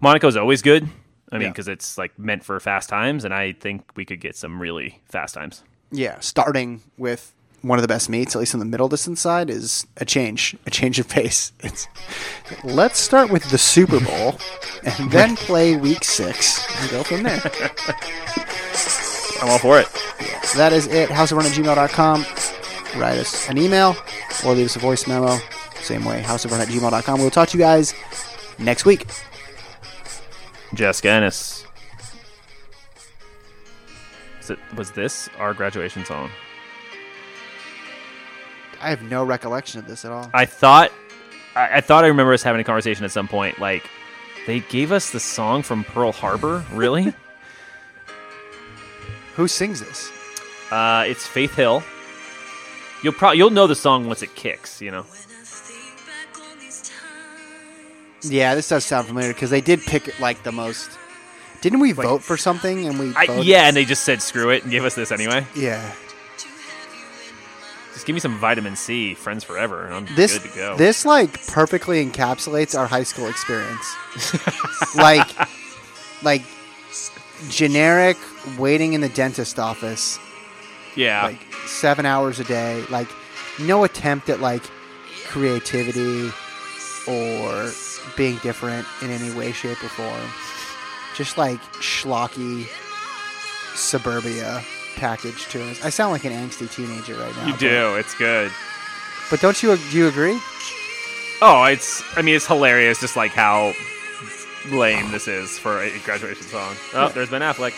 Monaco's always good. I mean, Yeah. because it's like meant for fast times, and I think we could get some really fast times. Yeah, starting with one of the best meets, at least on the middle distance side, is a change, a change of pace. It's let's start with the Super Bowl and then play Week Six and go from there. I'm all for it. So that is it. Houseofrun at gmail.com. Write us an email or leave us a voice memo. Same way, houseofrun at gmail.com. We'll talk to you guys next week. Jessica Ennis. Is it, was this our graduation song? I have no recollection of this at all. I thought, I, I thought I remember us having a conversation at some point. Like, they gave us the song from Pearl Harbor. Really? Who sings this? uh, it's Faith Hill. You'll probably you'll know the song once it kicks. You know. Yeah, this does sound familiar because they did pick like the most. Didn't we vote for something and we? I, yeah, and they just said screw it and gave us this anyway. Yeah. Just give me some vitamin C, friends forever, and I'm This good to go. this like perfectly encapsulates our high school experience. like, like generic waiting in the dentist office, yeah, like seven hours a day. Like, no attempt at like creativity or being different in any way, shape, or form. Just like schlocky suburbia package to us. I sound like an angsty teenager right now. you do. It's good. But don't you do you agree? Oh, it's. I mean, it's hilarious. Just like how lame this is for a graduation song. Oh, there's Ben Affleck.